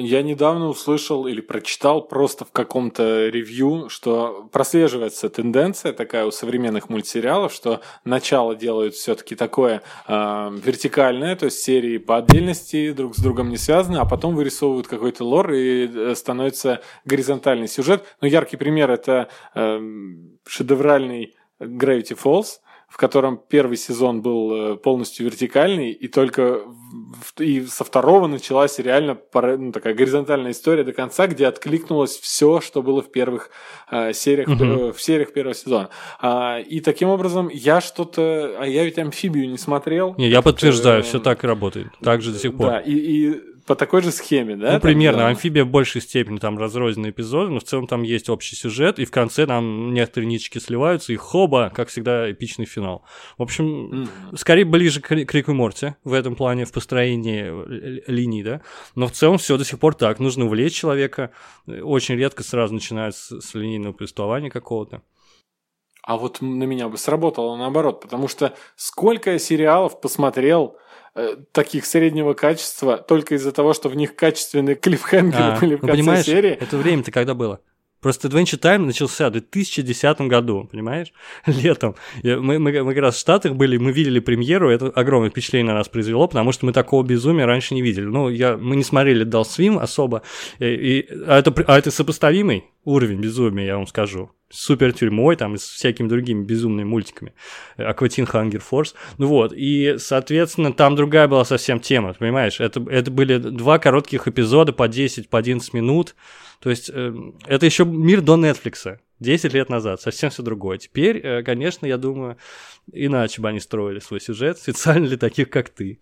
Я недавно услышал или прочитал просто в каком-то ревью, что прослеживается тенденция такая у современных мультсериалов, что начало делают все-таки такое э, вертикальное, то есть серии по отдельности друг с другом не связаны, а потом вырисовывают какой-то лор и э, становится горизонтальный сюжет. Но яркий пример это э, шедевральный Gravity Falls, в котором первый сезон был э, полностью вертикальный, и только в, и со второго началась реально ну, такая горизонтальная история до конца, где откликнулось все, что было в первых э, сериях, mm-hmm. в сериях первого сезона. А, и таким образом я что-то, а я ведь амфибию не смотрел. Не, я подтверждаю, э, все так и работает, так же до сих пор. Да, и, и по такой же схеме, да? Ну, примерно. Там, Амфибия в большей степени там разрозненные эпизоды, но в целом там есть общий сюжет, и в конце там некоторые ниточки сливаются, и хоба, как всегда, эпичный финал. В общем, mm-hmm. скорее ближе к, к Рику и Морти в этом плане, в построении линий, да? Но в целом все до сих пор так. Нужно увлечь человека. Очень редко сразу начинают с, с линейного повествования какого-то. А вот на меня бы сработало наоборот, потому что сколько сериалов посмотрел, Э, таких среднего качества только из-за того, что в них качественные *laughs* клиффхенгеры а, были в ну, конце понимаешь, серии. Это время-то когда было? Просто Adventure Time начался в 2010 году, понимаешь? *laughs* Летом. Мы, мы, мы как раз в Штатах были, мы видели премьеру, это огромное впечатление на нас произвело, потому что мы такого безумия раньше не видели. Ну, я, мы не смотрели Дал Свим особо, и, и, а, это, а это сопоставимый уровень безумия, я вам скажу. Супер тюрьмой, там, с всякими другими безумными мультиками. Акватин Хангер Форс. Ну вот, и, соответственно, там другая была совсем тема, понимаешь? Это, это были два коротких эпизода по 10, по 11 минут, то есть э, это еще мир до Netflix. 10 лет назад, совсем все другое. Теперь, э, конечно, я думаю, иначе бы они строили свой сюжет, специально для таких, как ты.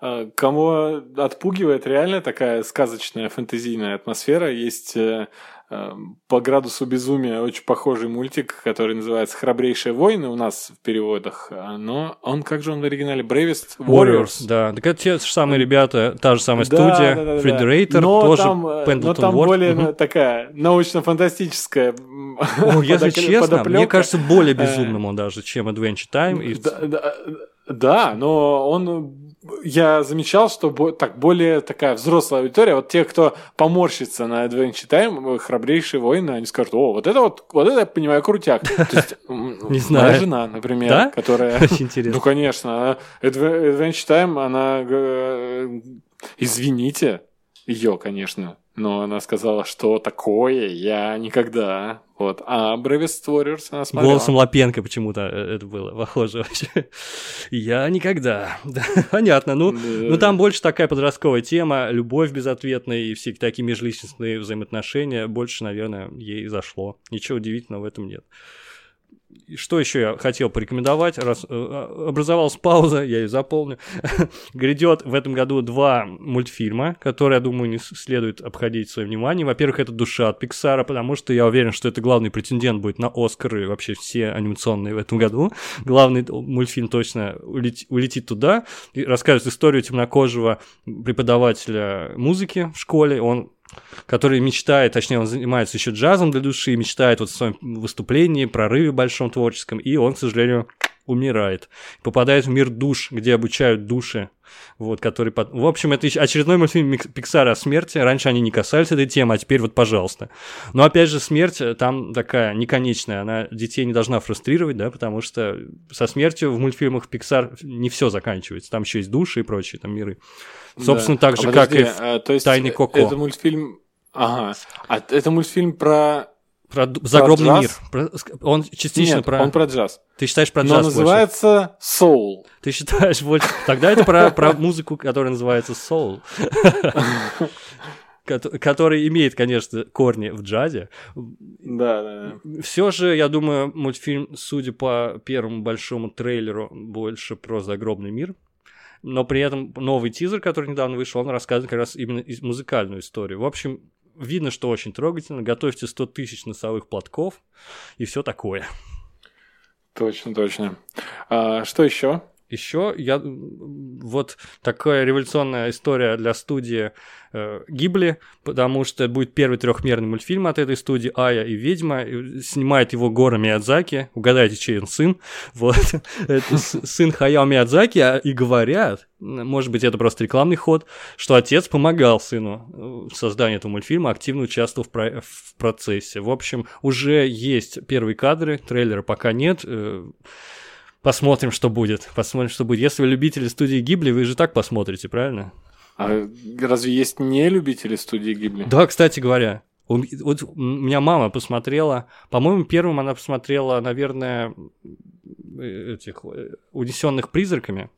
А, кому отпугивает реально такая сказочная фэнтезийная атмосфера, есть э, по градусу безумия очень похожий мультик, который называется «Храбрейшие войны» у нас в переводах, но он, как же он в оригинале, «Bravest Warriors». Warriors да, так это те же самые ребята, та же самая да, студия, да, тоже там, Pendleton Но там Ward. более угу. такая научно-фантастическая О, *laughs* если честно, мне кажется, более э, безумным он даже, чем Adventure Time. И... Да, да, да, но он я замечал, что так более такая взрослая аудитория, вот те, кто поморщится на Adventure Time, храбрейшие воины, они скажут, о, вот это вот, вот это я понимаю крутяк. То есть, *laughs* Не знаю. моя жена, например, да? которая... *laughs* Очень интересно. Ну, конечно, Adventure Time, она, э, извините, ее, конечно, но она сказала, что такое я никогда. Вот. А Bravest Warriors она смотрела. Голосом Лапенко почему-то э, это было похоже вообще. Я никогда. *laughs* понятно. Ну, ну, там больше такая подростковая тема, любовь безответная и все такие межличностные взаимоотношения. Больше, наверное, ей зашло. Ничего удивительного в этом нет что еще я хотел порекомендовать? Раз э, образовалась пауза, я ее заполню. *laughs* Грядет в этом году два мультфильма, которые, я думаю, не следует обходить своим вниманием. Во-первых, это «Душа» от Пиксара, потому что я уверен, что это главный претендент будет на Оскар и вообще все анимационные в этом году. Главный мультфильм точно улетит туда и расскажет историю темнокожего преподавателя музыки в школе. Он который мечтает, точнее, он занимается еще джазом для души, мечтает вот в своем выступлении, прорыве большом творческом, и он, к сожалению, умирает. Попадает в мир душ, где обучают души. Вот, который под... В общем, это очередной мультфильм Пиксара о смерти. Раньше они не касались этой темы, а теперь вот, пожалуйста. Но опять же, смерть э, там такая неконечная. Она детей не должна фрустрировать, да, потому что со смертью в мультфильмах Пиксар не все заканчивается. Там еще есть души и прочие там миры. Собственно, да. так же, а как и а, то есть Тайный Коко. Это мультфильм... Ага. А это мультфильм про про загробный про мир. Про, он частично Нет, про... он про джаз. Ты считаешь про Но джаз называется больше? Soul. Ты считаешь больше... Тогда это про, про музыку, которая называется Soul. *laughs* который имеет, конечно, корни в джазе. Да, да, да. Все же, я думаю, мультфильм, судя по первому большому трейлеру, больше про загробный мир. Но при этом новый тизер, который недавно вышел, он рассказывает как раз именно музыкальную историю. В общем, видно, что очень трогательно. Готовьте 100 тысяч носовых платков и все такое. Точно, точно. А, что еще? Еще я вот такая революционная история для студии э, Гибли, потому что будет первый трехмерный мультфильм от этой студии Ая и Ведьма. Снимает его Гора Миядзаки. Угадайте, чей он сын. *laughs* Вот. Это сын Хаяо Миядзаки. А и говорят, может быть, это просто рекламный ход, что отец помогал сыну в создании этого мультфильма, активно участвовал в, про в процессе. В общем, уже есть первые кадры, трейлера пока нет. Э, Посмотрим, что будет. Посмотрим, что будет. Если вы любители студии Гибли, вы же так посмотрите, правильно? А разве есть не любители студии Гибли? Да, кстати говоря. У, вот у меня мама посмотрела, по-моему, первым она посмотрела, наверное, э, этих э, унесенных призраками,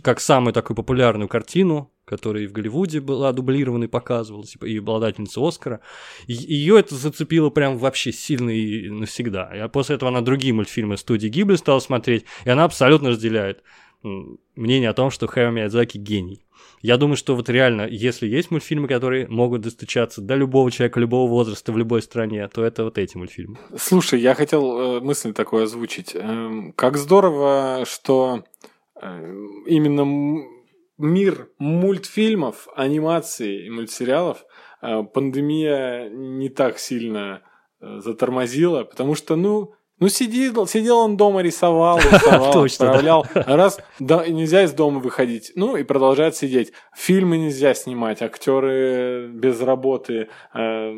как самую такую популярную картину которая и в Голливуде была дублирована и показывалась, и обладательница Оскара. Ее это зацепило прям вообще сильно и навсегда. А после этого она другие мультфильмы студии Гибли стала смотреть, и она абсолютно разделяет мнение о том, что Хайо Миядзаки гений. Я думаю, что вот реально, если есть мультфильмы, которые могут достучаться до любого человека, любого возраста в любой стране, то это вот эти мультфильмы. Слушай, я хотел э, мысль такую озвучить. Э, как здорово, что э, именно мир мультфильмов, анимации и мультсериалов э, пандемия не так сильно э, затормозила, потому что, ну, Ну, сидел, сидел он дома, рисовал, *laughs* рисовал, Точно, отправлял. Да. Раз, да, нельзя из дома выходить. Ну, и продолжает сидеть. Фильмы нельзя снимать, актеры без работы. Э,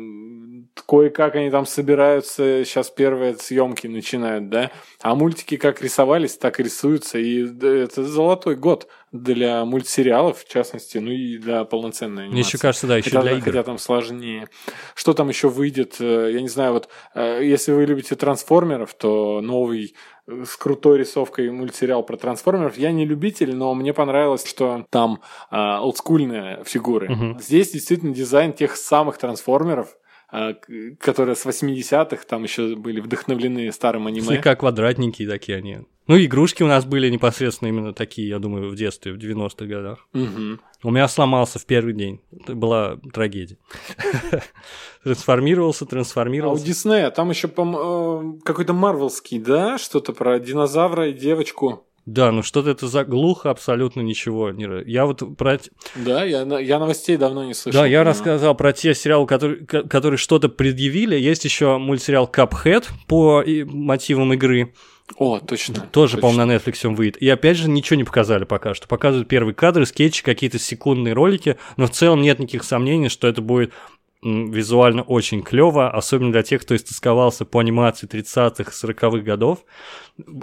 кое-как они там собираются, сейчас первые съемки начинают, да. А мультики как рисовались, так и рисуются. И это золотой год для мультсериалов, в частности, ну и для полноценной анимации. Мне еще кажется, да, еще хотя, для игр. Хотя там сложнее. Что там еще выйдет? Э, я не знаю, вот э, если вы любите трансформеров, то новый э, с крутой рисовкой мультсериал про трансформеров. Я не любитель, но мне понравилось, что там э, олдскульные фигуры. Угу. Здесь действительно дизайн тех самых трансформеров, которые с 80-х там еще были вдохновлены старым аниме. Слегка квадратненькие такие они. Ну, игрушки у нас были непосредственно именно такие, я думаю, в детстве, в 90-х годах. Угу. У меня сломался в первый день. Это была трагедия. *laughs* Трансформировался, трансформировался. А у Диснея там еще э, какой-то марвелский, да? Что-то про динозавра и девочку. Да, ну что-то это заглухо, абсолютно ничего. Я вот про... Да, я, я новостей давно не слышал. Да, я рассказал про те сериалы, которые, которые что-то предъявили. Есть еще мультсериал Cuphead по мотивам игры. О, точно. Тоже, по-моему, на Netflix он выйдет. И опять же, ничего не показали пока что. Показывают первые кадры, скетчи, какие-то секундные ролики, но в целом нет никаких сомнений, что это будет визуально очень клево, особенно для тех, кто истосковался по анимации 30-х, 40-х годов.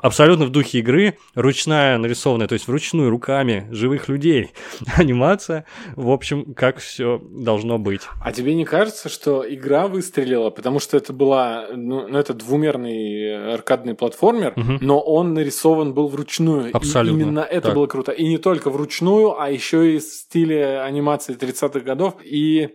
Абсолютно в духе игры, ручная нарисованная, то есть вручную, руками живых людей *laughs* анимация. В общем, как все должно быть. А тебе не кажется, что игра выстрелила, потому что это была, ну, ну это двумерный аркадный платформер, угу. но он нарисован был вручную. Абсолютно. И именно это так. было круто. И не только вручную, а еще и в стиле анимации 30-х годов. И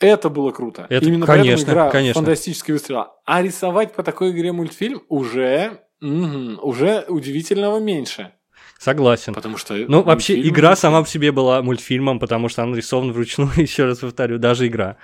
это было круто. Это, Именно конечно, поэтому игра конечно. фантастически выстрела. А рисовать по такой игре мультфильм уже, угу, уже удивительного меньше. Согласен. Потому что... Ну, вообще, игра сама по себе была мультфильмом, потому что она нарисована вручную, *laughs* еще раз повторю, даже игра.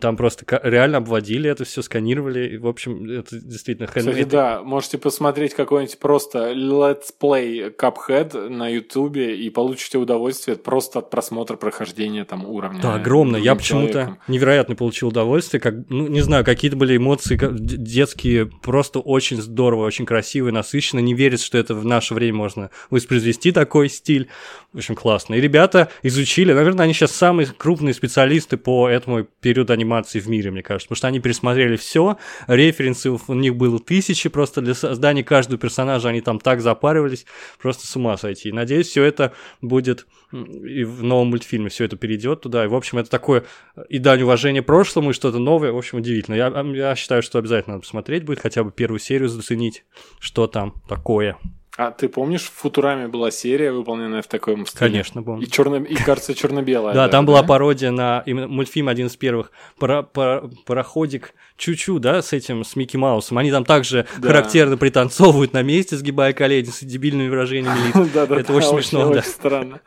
Там просто реально обводили это все, сканировали, и, в общем, это действительно... Кстати, да, можете посмотреть какой-нибудь просто Let's Play Cuphead на ютубе и получите удовольствие просто от просмотра прохождения там уровня. Да, огромно. Я почему-то невероятно получил удовольствие, как, ну, не знаю, какие-то были эмоции детские, просто очень здорово, очень красиво и насыщенно. Не верится, что это в наше время можно воспроизвести воспроизвести такой стиль. В общем, классно. И ребята изучили, наверное, они сейчас самые крупные специалисты по этому периоду анимации в мире, мне кажется, потому что они пересмотрели все, референсы у них было тысячи, просто для создания каждого персонажа они там так запаривались, просто с ума сойти. Надеюсь, все это будет и в новом мультфильме, все это перейдет туда. И, в общем, это такое и дань уважения прошлому, и что-то новое, в общем, удивительно. Я, я считаю, что обязательно надо посмотреть будет, хотя бы первую серию заценить, что там такое. А ты помнишь, в Футураме была серия, выполненная в таком стиле? Конечно, помню. И, черно... и кажется, черно-белая. Да, там была пародия на мультфильм один из первых. Пароходик Чучу, да, с этим, с Микки Маусом. Они там также характерно пританцовывают на месте, сгибая колени с дебильными выражениями лиц. *laughs* Это очень смешно. Очень странно.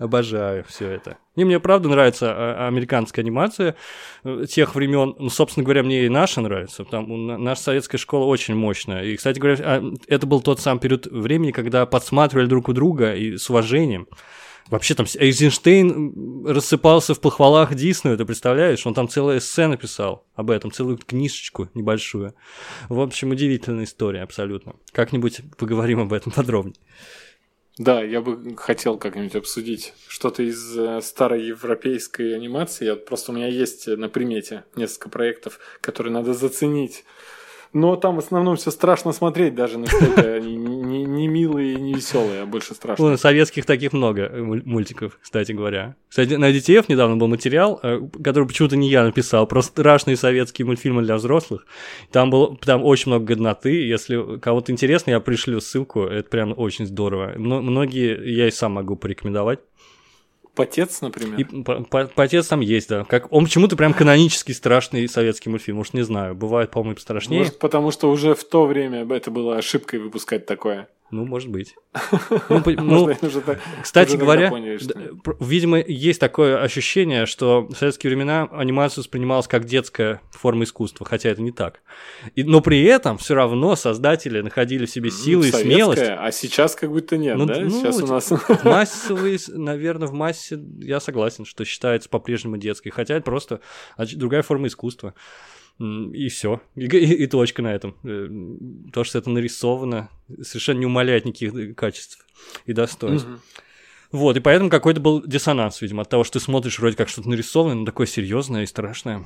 Обожаю все это. И мне правда нравится а, американская анимация э, тех времен. Ну, собственно говоря, мне и наша нравится. Там наша советская школа очень мощная. И, кстати говоря, а, это был тот самый период времени, когда подсматривали друг у друга и с уважением. Вообще там Эйзенштейн рассыпался в похвалах Диснею, ты представляешь? Он там целую эссе написал об этом, целую книжечку небольшую. В общем, удивительная история абсолютно. Как-нибудь поговорим об этом подробнее. Да, я бы хотел как-нибудь обсудить что-то из э, старой европейской анимации. Просто у меня есть на примете несколько проектов, которые надо заценить но там в основном все страшно смотреть, даже настолько *laughs* они не, не милые и не веселые, а больше страшно. Ну, советских таких много э, мультиков, кстати говоря. Кстати, на DTF недавно был материал, э, который почему-то не я написал, просто страшные советские мультфильмы для взрослых. Там было там очень много годноты. Если кого-то интересно, я пришлю ссылку. Это прям очень здорово. Многие я и сам могу порекомендовать. Потец, например. И, по, по, Потец там есть, да. Как, он почему-то прям канонический страшный советский мультфильм. Может, не знаю. Бывает, по-моему, страшнее. Может, потому что уже в то время это было ошибкой выпускать такое. Ну, может быть. *laughs* Ну, ну, кстати говоря, видимо, есть такое ощущение, что в советские времена анимация воспринималась как детская форма искусства, хотя это не так. И, но при этом все равно создатели находили в себе силы и смелость. А сейчас как будто нет, ну, да? Ну, сейчас у нас... *laughs* Массовые, наверное, в массе я согласен, что считается по-прежнему детской, хотя это просто другая форма искусства. И все. И, и, и точка на этом. Э, то, что это нарисовано, совершенно не умаляет никаких качеств и достоинств. Угу. Вот, и поэтому какой-то был диссонанс, видимо, от того, что ты смотришь вроде как что-то нарисованное, но такое серьезное и страшное.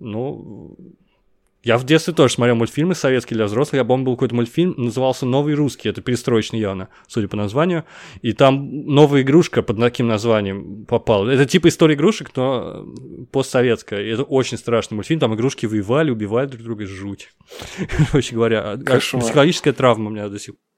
Ну, я в детстве тоже смотрел мультфильмы советские для взрослых. Я помню, был какой-то мультфильм, назывался «Новый русский». Это перестроечный явно, судя по названию. И там новая игрушка под таким названием попала. Это типа история игрушек, но постсоветская. И это очень страшный мультфильм. Там игрушки воевали, убивали друг друга. Жуть. *laughs* Короче говоря, Кошмар. психологическая травма у меня до сих пор.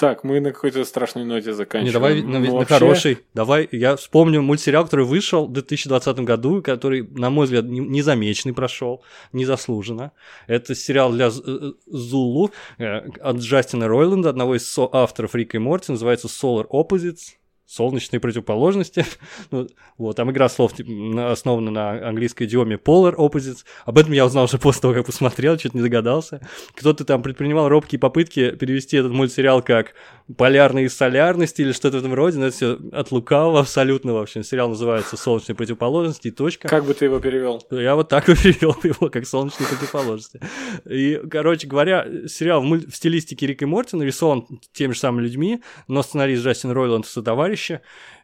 Так, мы на какой-то страшной ноте заканчиваем. Не, давай на, ну, на хороший. Давай, я вспомню мультсериал, который вышел в 2020 году, который, на мой взгляд, незамеченный прошел, незаслуженно. Это сериал для э, Зулу э, от Джастина Ройленда, одного из авторов Рика и Морти, называется Solar Opposites солнечные противоположности. *laughs* ну, вот, там игра слов основана на английской идиоме Polar Opposites. Об этом я узнал уже *laughs* после того, как посмотрел, что-то не догадался. Кто-то там предпринимал робкие попытки перевести этот мультсериал как полярные солярности или что-то в этом роде, но это все от лукавого абсолютно, в общем. Сериал называется «Солнечные противоположности» и точка. Как бы ты его перевел? Я вот так *laughs* и перевел его, как «Солнечные противоположности». И, короче говоря, сериал в, муль... в стилистике Рик и Морти нарисован теми же самыми людьми, но сценарист Джастин Ройланд и товарищи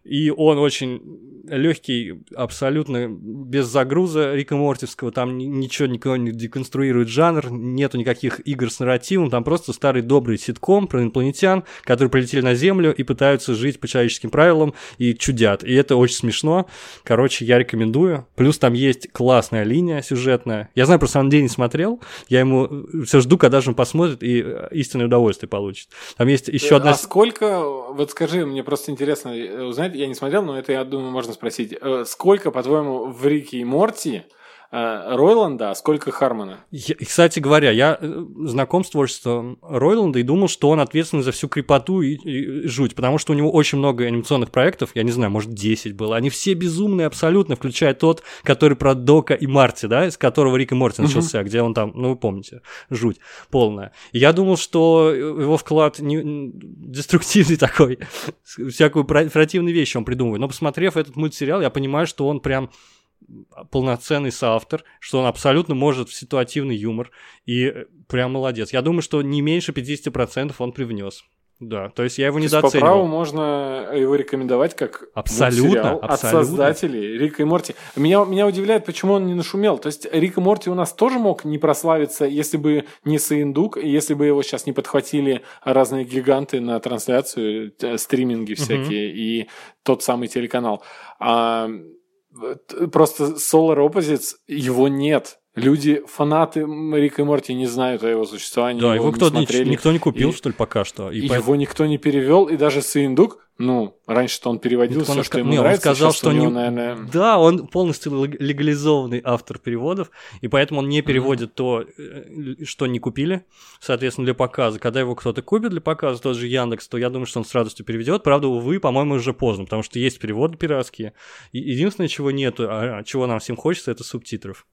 и он очень легкий, абсолютно без загруза Рика Мортивского, там ничего никого не деконструирует жанр, нету никаких игр с нарративом, там просто старый добрый ситком про инопланетян, которые прилетели на Землю и пытаются жить по человеческим правилам и чудят. И это очень смешно. Короче, я рекомендую. Плюс там есть классная линия сюжетная. Я знаю, просто он день не смотрел, я ему все жду, когда же он посмотрит и истинное удовольствие получит. Там есть еще э, одна... А сколько, вот скажи, мне просто интересно узнать, я не смотрел, но это, я думаю, можно спросить. Э, сколько, по-твоему, в Рике и Морти Ройланда, а сколько Хармона. Я, кстати говоря, я э, знаком с творчеством Ройланда и думал, что он ответственный за всю крепоту и, и жуть, потому что у него очень много анимационных проектов, я не знаю, может 10 было, они все безумные абсолютно, включая тот, который про Дока и Марти, да, из которого Рик и Морти начался, где он там, ну вы помните, жуть полная. И я думал, что его вклад не, деструктивный *laughs* такой, всякую противную вещь он придумывает, но посмотрев этот мультсериал, я понимаю, что он прям полноценный соавтор, что он абсолютно может в ситуативный юмор, и э, прям молодец. Я думаю, что не меньше 50% он привнес. Да, то есть я его не недооценивал. По праву можно его рекомендовать как абсолютно, абсолютно. от создателей Рика и Морти. Меня, меня удивляет, почему он не нашумел. То есть Рик и Морти у нас тоже мог не прославиться, если бы не Саиндук, если бы его сейчас не подхватили разные гиганты на трансляцию, э, стриминги всякие угу. и тот самый телеканал. А просто Solar Opposites, его нет. Люди, фанаты Рика и Морти не знают о его существовании. Да, его, его кто, не никто не купил, и, что ли, пока что. И, и поэтому... его никто не перевел, и даже Саиндук, ну, раньше-то он переводил все, что ему не, нравится. Он сказал, что него, не... наверное... Да, он полностью легализованный автор переводов, и поэтому он не переводит mm-hmm. то, э, что не купили, соответственно, для показа. Когда его кто-то купит для показа, тот же Яндекс, то я думаю, что он с радостью переведет. Правда, увы, по-моему, уже поздно, потому что есть переводы пиратские. И единственное, чего нету, а чего нам всем хочется, это субтитров.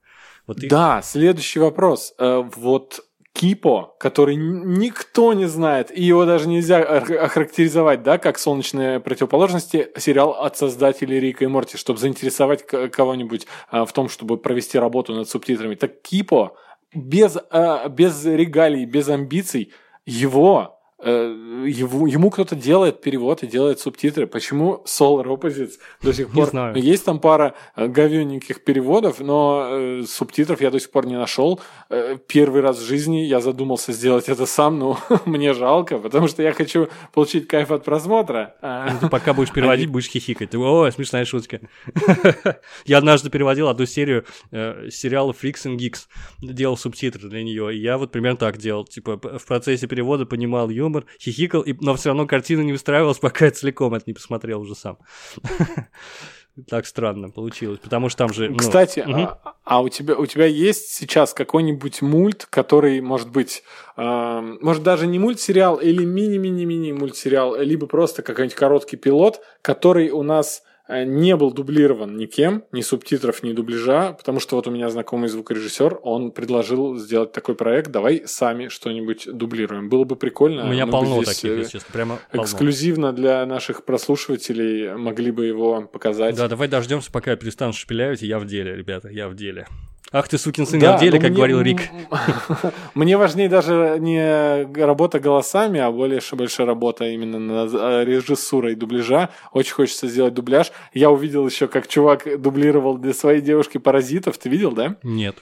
Вот их... Да, следующий вопрос. Э, вот Кипо, который никто не знает, и его даже нельзя охарактеризовать, да, как солнечные противоположности, сериал от создателей Рика и Морти, чтобы заинтересовать кого-нибудь а, в том, чтобы провести работу над субтитрами. Так Кипо без, а, без регалий, без амбиций, его Э, его, ему кто-то делает перевод и делает субтитры. Почему Solar Opposites до сих пор... Не знаю. Есть там пара э, говененьких переводов, но э, субтитров я до сих пор не нашел. Э, первый раз в жизни я задумался сделать это сам, но *laughs* мне жалко, потому что я хочу получить кайф от просмотра. Ну, ты пока будешь переводить, будешь хихикать. О, смешная шутка. *laughs* я однажды переводил одну серию э, сериала Freaks and Geeks, делал субтитры для нее, и я вот примерно так делал. Типа в процессе перевода понимал юмор, юмор, хихикал, и, но все равно картина не выстраивалась, *laughs* пока я целиком это не посмотрел уже сам. *laughs* Так странно получилось, потому что там же... Ну... Кстати, угу. а, а у тебя у тебя есть сейчас какой-нибудь мульт, который может быть, э, может даже не мультсериал или мини-мини-мини мультсериал, либо просто какой-нибудь короткий пилот, который у нас не был дублирован никем, ни субтитров, ни дубляжа, потому что вот у меня знакомый звукорежиссер, он предложил сделать такой проект, давай сами что-нибудь дублируем. Было бы прикольно. У меня полно таких, э, если честно, прямо полно. Эксклюзивно для наших прослушивателей могли бы его показать. Да, давай дождемся, пока я перестану шепелявить, и я в деле, ребята, я в деле. Ах ты сукин сын, да, в деле, как мне, говорил Рик. *laughs* Мне важнее даже не работа голосами, а более большая работа именно над э, режиссурой дубляжа. Очень хочется сделать дубляж. Я увидел еще, как чувак дублировал для своей девушки паразитов. Ты видел, да? Нет.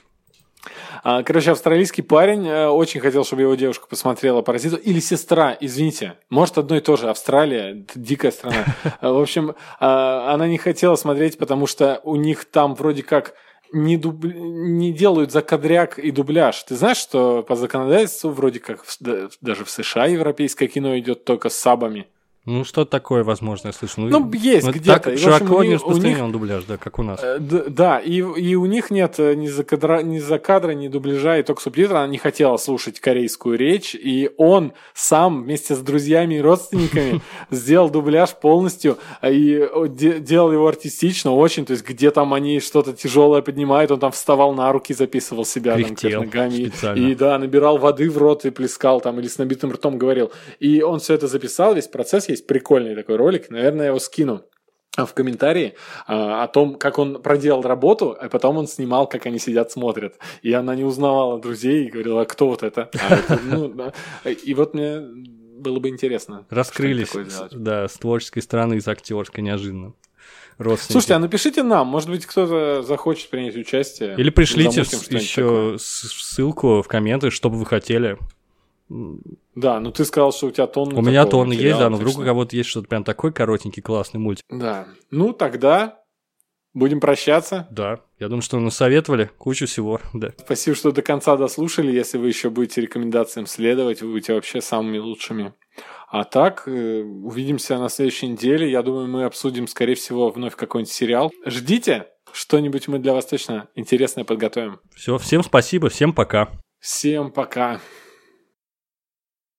А, короче, австралийский парень э, очень хотел, чтобы его девушка посмотрела «Паразитов». Или сестра, извините. Может, одно и то же. Австралия, дикая страна. *laughs* В общем, а, она не хотела смотреть, потому что у них там вроде как не, дуб... не делают закадряк и дубляж. Ты знаешь, что по законодательству вроде как в... даже в США европейское кино идет только с сабами. Ну, что такое, возможно, я слышу. Ну, ну есть где-то. Так широко не распространен них... дубляж, да, как у нас. Э, да, и, и у них нет э, ни за, кадра, ни за кадра, ни дубляжа, и только субтитры. Она не хотела слушать корейскую речь, и он сам вместе с друзьями и родственниками *laughs* сделал дубляж полностью, и делал его артистично очень, то есть где там они что-то тяжелое поднимают, он там вставал на руки, записывал себя там, ногами. И да, набирал воды в рот и плескал там, или с набитым ртом говорил. И он все это записал, весь процесс есть прикольный такой ролик, наверное, я его скину в комментарии а, о том, как он проделал работу, а потом он снимал, как они сидят, смотрят. И она не узнавала друзей и говорила, а кто вот это? А, это ну, да. И вот мне было бы интересно. Раскрылись, да, с творческой стороны, с актерской неожиданно. Слушайте, а напишите нам, может быть, кто-то захочет принять участие. Или пришлите еще ссылку в комменты, что бы вы хотели. Да, ну ты сказал, что у тебя тонна. У меня тонна есть, да, но вдруг у кого-то есть что-то прям такой коротенький, классный мультик. Да. Ну тогда будем прощаться. Да. Я думаю, что насоветовали кучу всего. Да. Спасибо, что до конца дослушали. Если вы еще будете рекомендациям следовать, вы будете вообще самыми лучшими. А так, э, увидимся на следующей неделе. Я думаю, мы обсудим, скорее всего, вновь какой-нибудь сериал. Ждите, что-нибудь мы для вас точно интересное подготовим. Все, всем спасибо, всем пока. Всем пока.